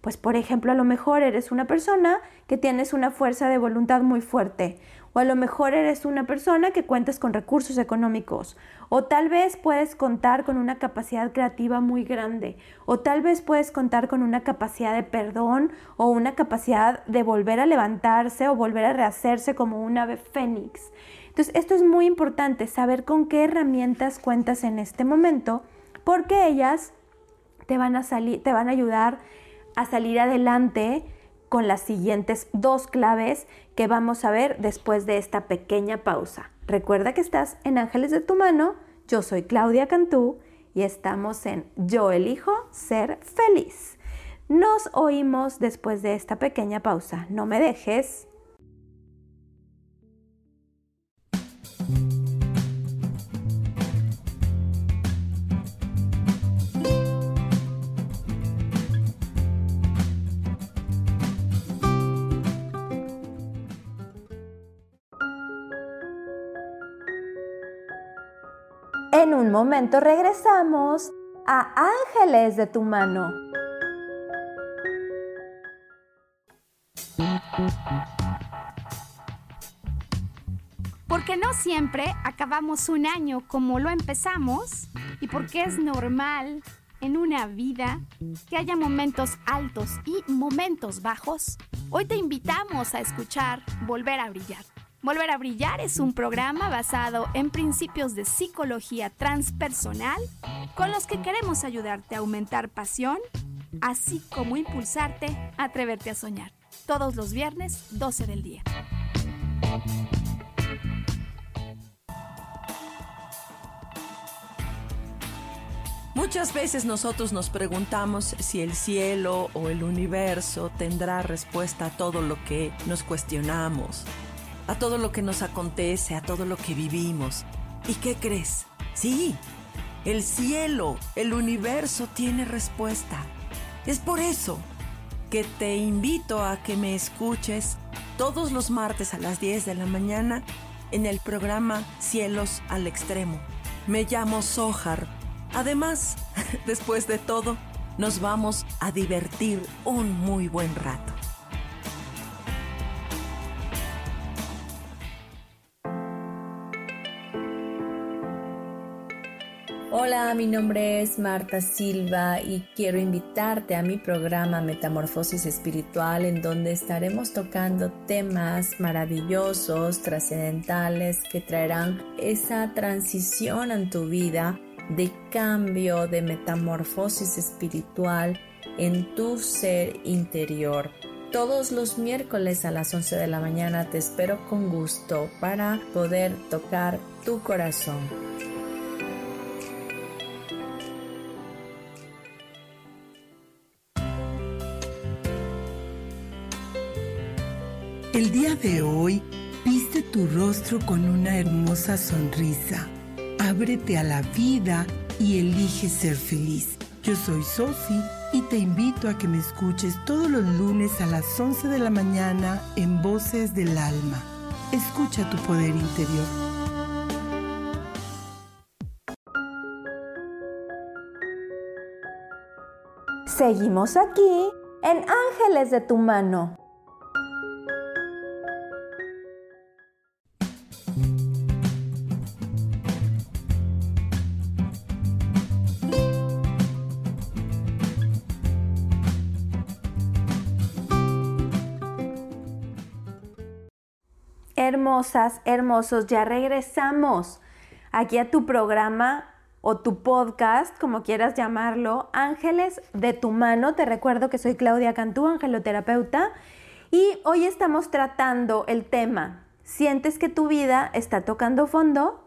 Pues por ejemplo, a lo mejor eres una persona que tienes una fuerza de voluntad muy fuerte, o a lo mejor eres una persona que cuentas con recursos económicos, o tal vez puedes contar con una capacidad creativa muy grande, o tal vez puedes contar con una capacidad de perdón o una capacidad de volver a levantarse o volver a rehacerse como un ave fénix. Entonces, esto es muy importante, saber con qué herramientas cuentas en este momento, porque ellas te van a salir, te van a ayudar a salir adelante con las siguientes dos claves que vamos a ver después de esta pequeña pausa. Recuerda que estás en Ángeles de tu mano, yo soy Claudia Cantú y estamos en Yo elijo ser feliz. Nos oímos después de esta pequeña pausa. No me dejes. Momento regresamos a Ángeles de tu mano. Porque no siempre acabamos un año como lo empezamos y porque es normal en una vida que haya momentos altos y momentos bajos, hoy te invitamos a escuchar Volver a Brillar. Volver a Brillar es un programa basado en principios de psicología transpersonal con los que queremos ayudarte a aumentar pasión, así como impulsarte a atreverte a soñar. Todos los viernes, 12 del día. Muchas veces nosotros nos preguntamos si el cielo o el universo tendrá respuesta a todo lo que nos cuestionamos, a todo lo que nos acontece, a todo lo que vivimos. ¿Y qué crees? Sí, el cielo, el universo tiene respuesta. Es por eso que te invito a que me escuches todos los martes a las 10 de la mañana en el programa Cielos al Extremo. Me llamo Sohar Además, después de todo, nos vamos a divertir un muy buen rato. Hola, mi nombre es Marta Silva y quiero invitarte a mi programa Metamorfosis Espiritual en donde estaremos tocando temas maravillosos, trascendentales que traerán esa transición en tu vida de cambio, de metamorfosis espiritual en tu ser interior. Todos los miércoles a las 11 de la mañana te espero con gusto para poder tocar tu corazón. El día de hoy viste tu rostro con una hermosa sonrisa Ábrete a la vida y elige ser feliz. Yo soy Sofi y te invito a que me escuches todos los lunes a las 11 de la mañana en Voces del Alma. Escucha tu poder interior. Seguimos aquí en Ángeles de tu mano. Hermosas, hermosos, ya regresamos aquí a tu programa o tu podcast, como quieras llamarlo, Ángeles de tu mano. Te recuerdo que soy Claudia Cantú, angeloterapeuta, y hoy estamos tratando el tema, ¿sientes que tu vida está tocando fondo?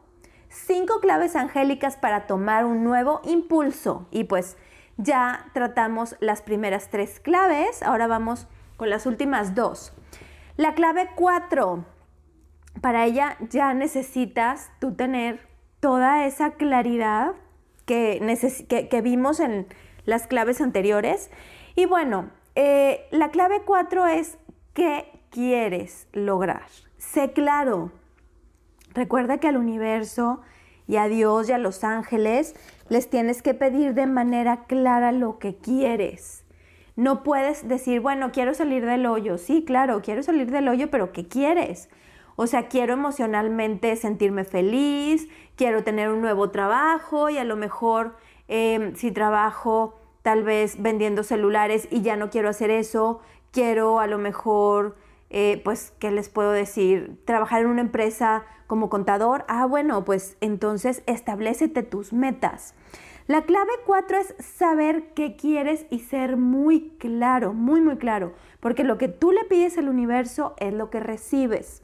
Cinco claves angélicas para tomar un nuevo impulso. Y pues ya tratamos las primeras tres claves, ahora vamos con las últimas dos. La clave cuatro, para ella ya necesitas tú tener toda esa claridad que, que, vimos en las claves anteriores. Y bueno, eh, la clave 4 es qué quieres lograr. Sé claro. Recuerda que al universo y a Dios y a los ángeles les tienes que pedir de manera clara lo que quieres. No puedes decir, bueno, quiero salir del hoyo. Sí, claro, quiero salir del hoyo, pero ¿qué quieres? O sea, quiero emocionalmente sentirme feliz, quiero tener un nuevo trabajo y a lo mejor em, si trabajo tal vez vendiendo celulares y ya no quiero hacer eso, quiero a lo mejor, eh, pues, ¿qué les puedo decir? Trabajar en una empresa como contador. Ah, bueno, pues entonces establecete tus metas. La clave cuatro es saber qué quieres y ser muy claro, muy, muy claro, porque lo que tú le pides al universo es lo que recibes.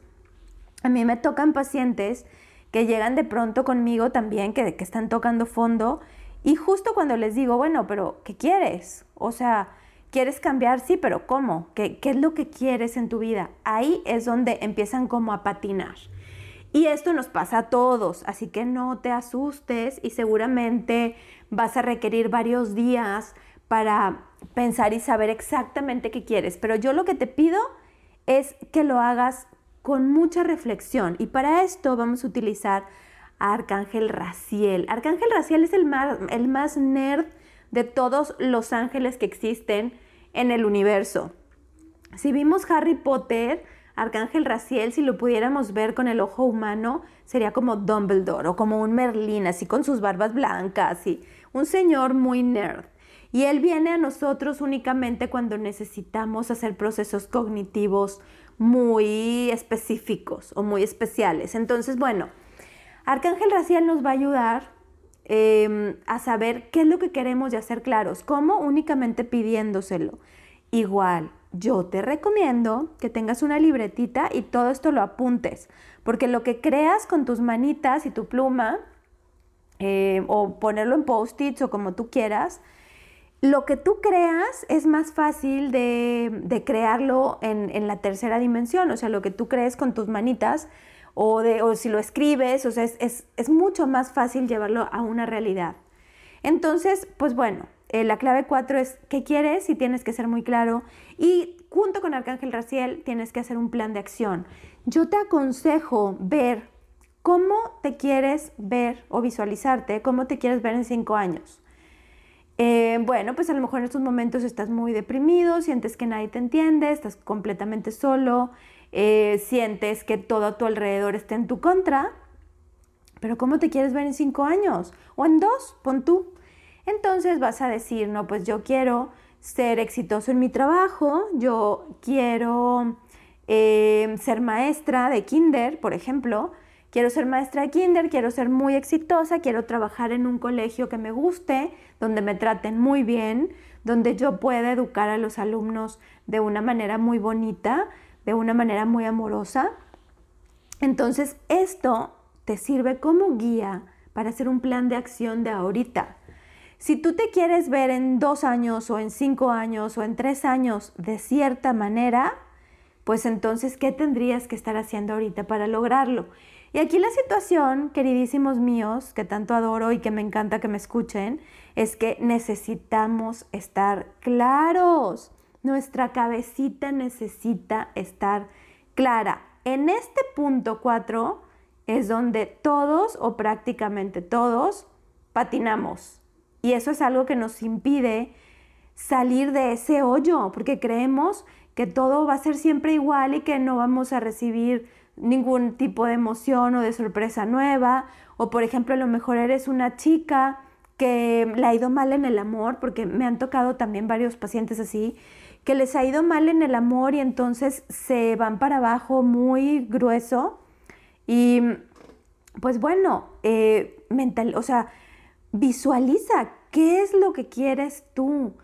A mí me tocan pacientes que llegan de pronto conmigo también, que, que están tocando fondo, y justo cuando les digo, bueno, pero ¿qué quieres? O sea, ¿quieres cambiar? Sí, pero ¿cómo? ¿Qué, ¿Qué es lo que quieres en tu vida? Ahí es donde empiezan como a patinar. Y esto nos pasa a todos, así que no te asustes y seguramente vas a requerir varios días para pensar y saber exactamente qué quieres. Pero yo lo que te pido es que lo hagas con mucha reflexión y para esto vamos a utilizar a Arcángel Raciel. Arcángel Raciel es el más, el más nerd de todos los ángeles que existen en el universo. Si vimos Harry Potter, Arcángel Raciel, si lo pudiéramos ver con el ojo humano, sería como Dumbledore o como un Merlín, así con sus barbas blancas y un señor muy nerd. Y él viene a nosotros únicamente cuando necesitamos hacer procesos cognitivos muy específicos o muy especiales. Entonces, bueno, Arcángel Raciel nos va a ayudar em, a saber qué es lo que queremos y a ser claros. ¿Cómo? Únicamente pidiéndoselo. Igual, yo te recomiendo que tengas una libretita y todo esto lo apuntes, porque lo que creas con tus manitas y tu pluma, eh, o ponerlo en post-its o como tú quieras, lo que tú creas es más fácil de, crearlo en, la tercera dimensión, o sea, lo que tú crees con tus manitas o, de, o si lo escribes, o sea, es, es mucho más fácil llevarlo a una realidad. Entonces, pues bueno, eh, la clave 4 es qué quieres y tienes que ser muy claro. Y junto con Arcángel Raciel tienes que hacer un plan de acción. Yo te aconsejo ver cómo te quieres ver o visualizarte, cómo te quieres ver en cinco años. Eh, bueno, pues a lo mejor en estos momentos estás muy deprimido, sientes que nadie te entiende, estás completamente solo, eh, sientes que todo a tu alrededor está en tu contra. Pero ¿cómo te quieres ver en cinco años? O en dos, pon tú. Entonces vas a decir, no, pues yo quiero ser exitoso en mi trabajo, yo quiero eh, ser maestra de kinder, por ejemplo, quiero ser maestra de kinder, quiero ser muy exitosa, quiero trabajar en un colegio que me guste, donde me traten muy bien, donde yo pueda educar a los alumnos de una manera muy bonita, de una manera muy amorosa. Entonces, esto te sirve como guía para hacer un plan de acción de ahorita. Si tú te quieres ver en dos años o en cinco años o en tres años de cierta manera, pues entonces, ¿qué tendrías que estar haciendo ahorita para lograrlo? Y aquí la situación, queridísimos míos, que tanto adoro y que me encanta que me escuchen, es que necesitamos estar claros. Nuestra cabecita necesita estar clara. En este punto 4 es donde todos o prácticamente todos patinamos. Y eso es algo que nos impide salir de ese hoyo, porque creemos que todo va a ser siempre igual y que no vamos a recibir ningún tipo de emoción o de sorpresa nueva. O por ejemplo, a lo mejor eres una chica que le ha ido mal en el amor, porque me han tocado también varios pacientes así, que les ha ido mal en el amor y entonces se van para abajo muy grueso. Y pues bueno, eh, mental, o sea, Visualiza qué es lo que quieres tú.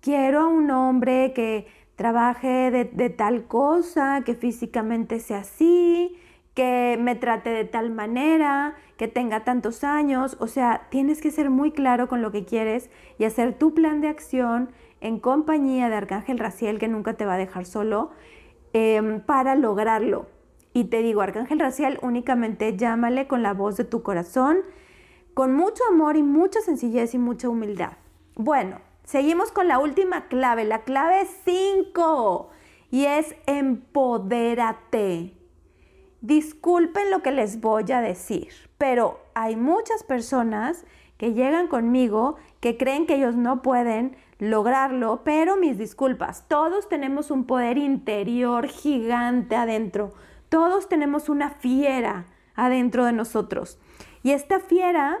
Quiero a un hombre que trabaje de, tal cosa, que físicamente sea así, que me trate de tal manera, que tenga tantos años. O sea, tienes que ser muy claro con lo que quieres y hacer tu plan de acción en compañía de Arcángel Raciel, que nunca te va a dejar solo, em, para lograrlo. Y te digo, Arcángel Raciel, únicamente llámale con la voz de tu corazón con mucho amor y mucha sencillez y mucha humildad. Bueno, seguimos con la última clave, la clave 5, y es empodérate. Disculpen lo que les voy a decir, pero hay muchas personas que llegan conmigo que creen que ellos no pueden lograrlo, pero mis disculpas, todos tenemos un poder interior gigante adentro, todos tenemos una fiera adentro de nosotros. Y esta fiera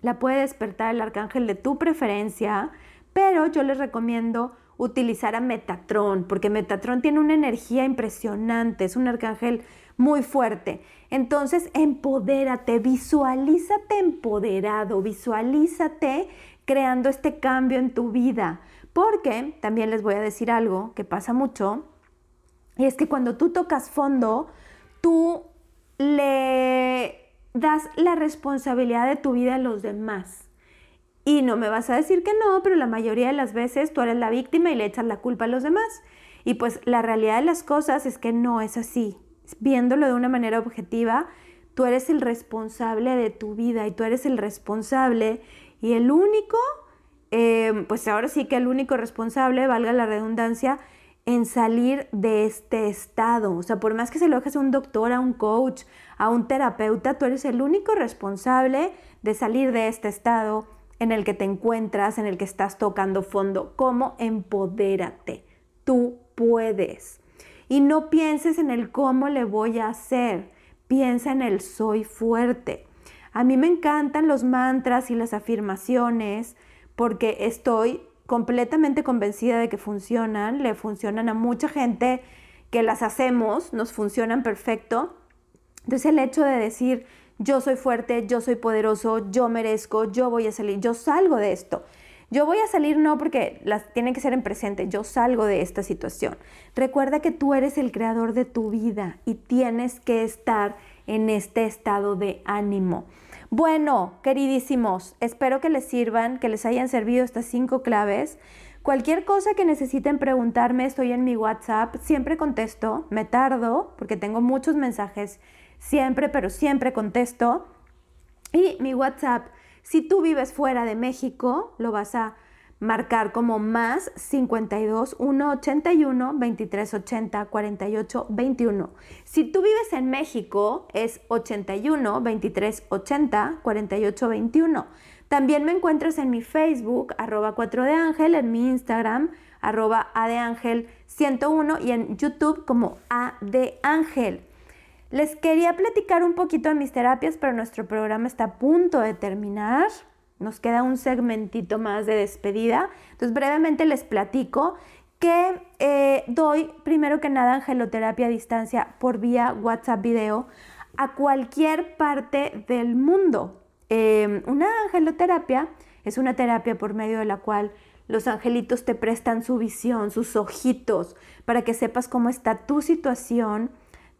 la puede despertar el arcángel de tu preferencia, pero yo les recomiendo utilizar a Metatron, porque Metatron tiene una energía impresionante, es un arcángel muy fuerte. Entonces, empodérate, visualízate empoderado, visualízate creando este cambio en tu vida, porque también les voy a decir algo que pasa mucho, y es que cuando tú tocas fondo, tú le das la responsabilidad de tu vida a los demás. Y no me vas a decir que no, pero la mayoría de las veces tú eres la víctima y le echas la culpa a los demás. Y pues la realidad de las cosas es que no es así. Viéndolo de una manera objetiva, tú eres el responsable de tu vida y tú eres el responsable y el único, eh, pues ahora sí que el único responsable, valga la redundancia, en salir de este estado. O sea, por más que se lo dejes a un doctor, a un coach, a un terapeuta, tú eres el único responsable de salir de este estado en el que te encuentras, en el que estás tocando fondo. ¿Cómo? Empodérate. Tú puedes. Y no pienses en el cómo le voy a hacer. Piensa en el soy fuerte. A mí me encantan los mantras y las afirmaciones porque estoy completamente convencida de que funcionan, le funcionan a mucha gente que las hacemos, nos funcionan perfecto. Entonces el hecho de decir, yo soy fuerte, yo soy poderoso, yo merezco, yo voy a salir, yo salgo de esto. Yo voy a salir no porque las tienen que ser en presente, yo salgo de esta situación. Recuerda que tú eres el creador de tu vida y tienes que estar en este estado de ánimo. Bueno, queridísimos, espero que les sirvan, que les hayan servido estas cinco claves. Cualquier cosa que necesiten preguntarme, estoy en mi WhatsApp, siempre contesto, me tardo porque tengo muchos mensajes, siempre, pero siempre contesto. Y mi WhatsApp, si tú vives fuera de México, lo vas a marcar como más 52 181 2380 48 21. Si tú vives en México es 81 2380 48 21. También me encuentras en mi Facebook arroba 4 de ángel, en mi Instagram arroba a de ángel 101 y en YouTube como a de ángel. Les quería platicar un poquito de mis terapias, pero nuestro programa está a punto de terminar. Nos queda un segmentito más de despedida. Entonces, brevemente les platico que eh, doy, primero que nada, angeloterapia a distancia por vía WhatsApp video a cualquier parte del mundo. Em, una angeloterapia es una terapia por medio de la cual los angelitos te prestan su visión, sus ojitos, para que sepas cómo está tu situación,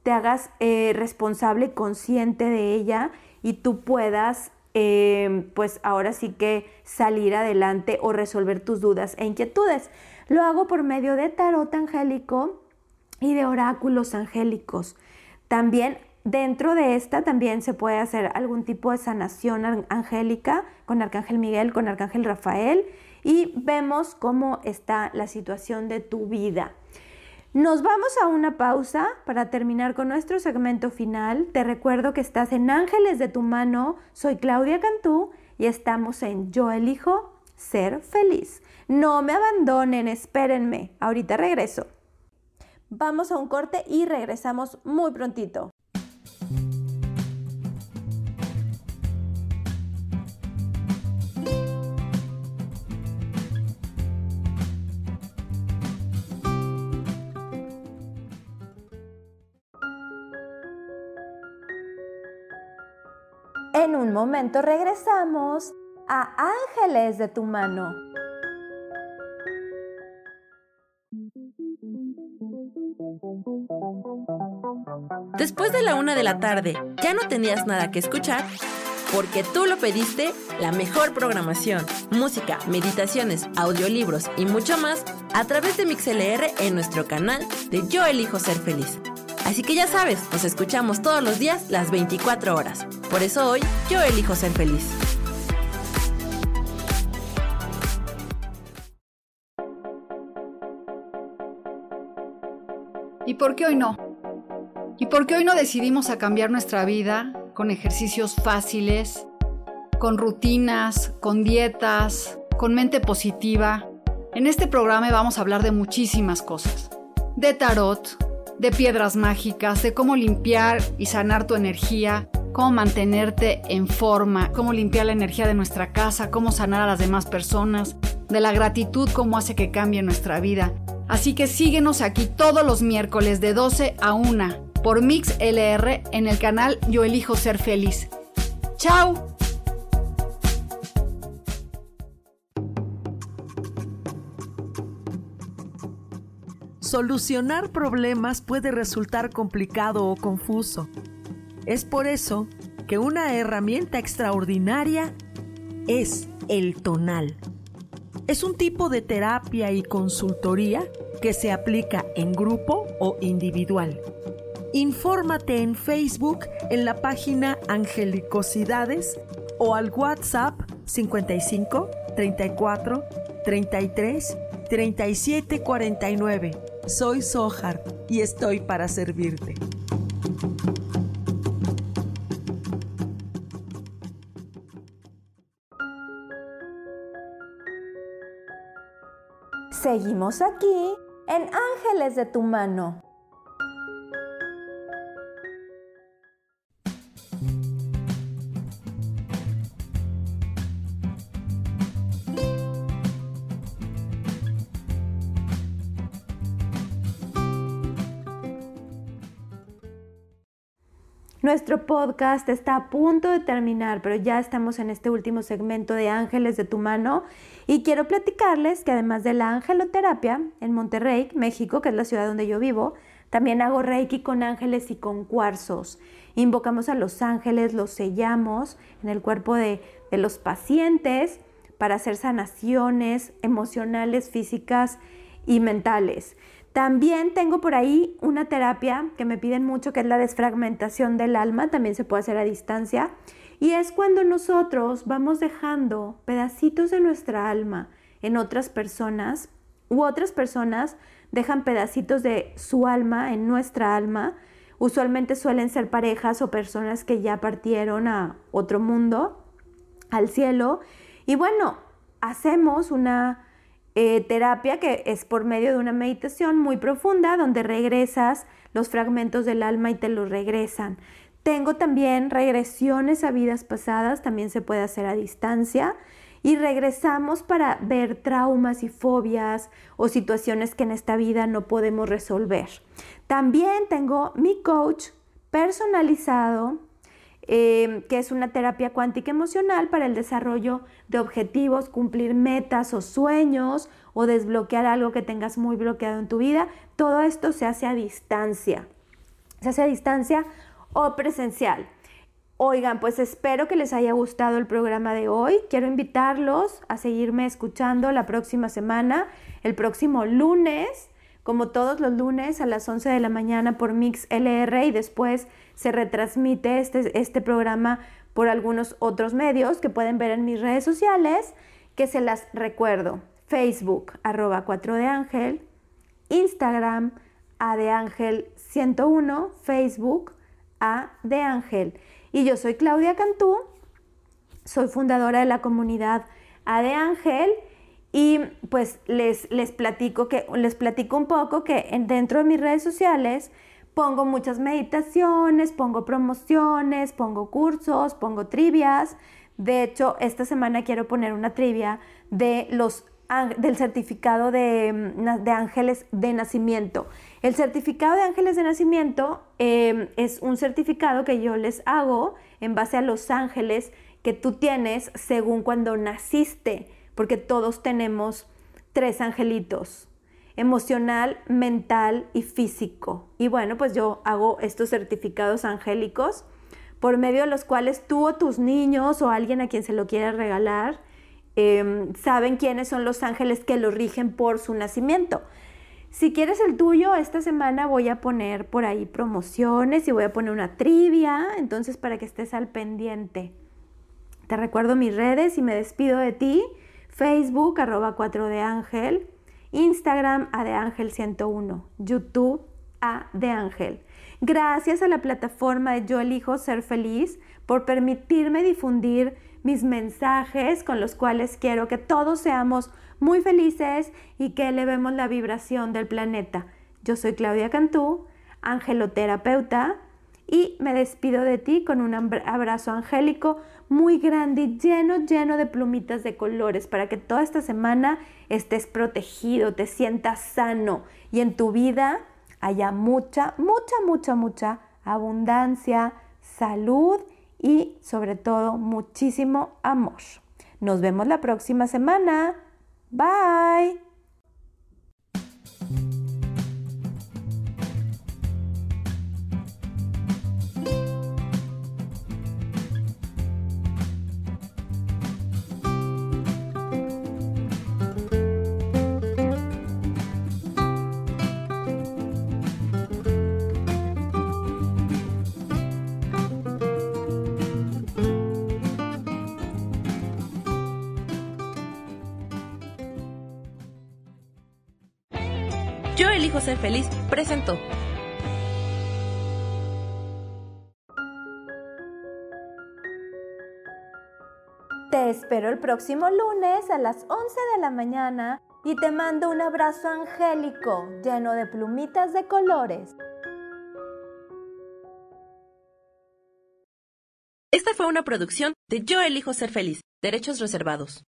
te hagas eh, responsable y consciente de ella y tú puedas Em, pues ahora sí que salir adelante o resolver tus dudas e inquietudes. Lo hago por medio de tarot angélico y de oráculos angélicos. También dentro de esta también se puede hacer algún tipo de sanación angélica con Arcángel Miguel, con Arcángel Rafael y vemos cómo está la situación de tu vida. Nos vamos a una pausa para terminar con nuestro segmento final. Te recuerdo que estás en Ángeles de tu mano. Soy Claudia Cantú y estamos en Yo elijo ser feliz. No me abandonen, espérenme. Ahorita regreso. Vamos a un corte y regresamos muy prontito. En un momento regresamos a Ángeles de tu mano. Después de la una de la tarde, ¿ya no tenías nada que escuchar? Porque tú lo pediste, la mejor programación, música, meditaciones, audiolibros y mucho más a través de MixLR en nuestro canal de Yo Elijo Ser Feliz. Así que ya sabes, nos escuchamos todos los días las 24 horas. Por eso hoy yo elijo ser feliz. ¿Y por qué hoy no? ¿Y por qué hoy no decidimos a cambiar nuestra vida con ejercicios fáciles, con rutinas, con dietas, con mente positiva? En este programa vamos a hablar de muchísimas cosas. De tarot, de piedras mágicas, de cómo limpiar y sanar tu energía, cómo mantenerte en forma, cómo limpiar la energía de nuestra casa, cómo sanar a las demás personas, de la gratitud, cómo hace que cambie nuestra vida. Así que síguenos aquí todos los miércoles de 12 a 1 por Mix LR en el canal Yo Elijo Ser Feliz. ¡Chao! Solucionar problemas puede resultar complicado o confuso. Es por eso que una herramienta extraordinaria es el tonal. Es un tipo de terapia y consultoría que se aplica en grupo o individual. Infórmate en Facebook en la página Angelicosidades o al WhatsApp 55 34 33 3749. Soy Sohar y estoy para servirte. Seguimos aquí en Ángeles de tu mano. Nuestro podcast está a punto de terminar, pero ya estamos en este último segmento de Ángeles de tu mano y quiero platicarles que además de la angeloterapia en Monterrey, México, que es la ciudad donde yo vivo, también hago reiki con ángeles y con cuarzos. Invocamos a los ángeles, los sellamos en el cuerpo de, de los pacientes para hacer sanaciones emocionales, físicas y mentales. También tengo por ahí una terapia que me piden mucho, que es la desfragmentación del alma, también se puede hacer a distancia. Y es cuando nosotros vamos dejando pedacitos de nuestra alma en otras personas u otras personas dejan pedacitos de su alma en nuestra alma. Usualmente suelen ser parejas o personas que ya partieron a otro mundo, al cielo. Y bueno, hacemos una eh, terapia que es por medio de una meditación muy profunda donde regresas los fragmentos del alma y te los regresan. Tengo también regresiones a vidas pasadas, también se puede hacer a distancia. Y regresamos para ver traumas y fobias o situaciones que en esta vida no podemos resolver. También tengo mi coach personalizado Em, que es una terapia cuántica emocional para el desarrollo de objetivos, cumplir metas o sueños o desbloquear algo que tengas muy bloqueado en tu vida. Todo esto se hace a distancia. Se hace a distancia o presencial. Oigan, pues espero que les haya gustado el programa de hoy. Quiero invitarlos a seguirme escuchando la próxima semana, el próximo lunes como todos los lunes a las 11 de la mañana por Mix LR y después se retransmite este, este programa por algunos otros medios que pueden ver en mis redes sociales, que se las recuerdo. Facebook, arroba 4 de Ángel, Instagram, A de Ángel 101, Facebook, A de Ángel. Y yo soy Claudia Cantú, soy fundadora de la comunidad A de Ángel y pues les, les, platico que, les platico un poco que dentro de mis redes sociales pongo muchas meditaciones, pongo promociones, pongo cursos, pongo trivias. De hecho, esta semana quiero poner una trivia de los, del certificado de, de ángeles de nacimiento. El certificado de ángeles de nacimiento em, es un certificado que yo les hago en base a los ángeles que tú tienes según cuando naciste porque todos tenemos tres angelitos, emocional, mental y físico. Y bueno, pues yo hago estos certificados angélicos por medio de los cuales tú o tus niños o alguien a quien se lo quiera regalar em, saben quiénes son los ángeles que lo rigen por su nacimiento. Si quieres el tuyo, esta semana voy a poner por ahí promociones y voy a poner una trivia, entonces para que estés al pendiente. Te recuerdo mis redes y me despido de ti Facebook, arroba 4 de Ángel, Instagram, a de Ángel 101, YouTube, a de Ángel. Gracias a la plataforma de Yo Elijo Ser Feliz por permitirme difundir mis mensajes con los cuales quiero que todos seamos muy felices y que elevemos la vibración del planeta. Yo soy Claudia Cantú, angeloterapeuta, y me despido de ti con un abrazo angélico muy grande lleno, lleno de plumitas de colores para que toda esta semana estés protegido, te sientas sano y en tu vida haya mucha, mucha, mucha, mucha abundancia, salud y sobre todo muchísimo amor. Nos vemos la próxima semana. Bye. Ser feliz presentó. Te espero el próximo lunes a las 11 de la mañana y te mando un abrazo angélico lleno de plumitas de colores. Esta fue una producción de Yo elijo ser feliz, derechos reservados.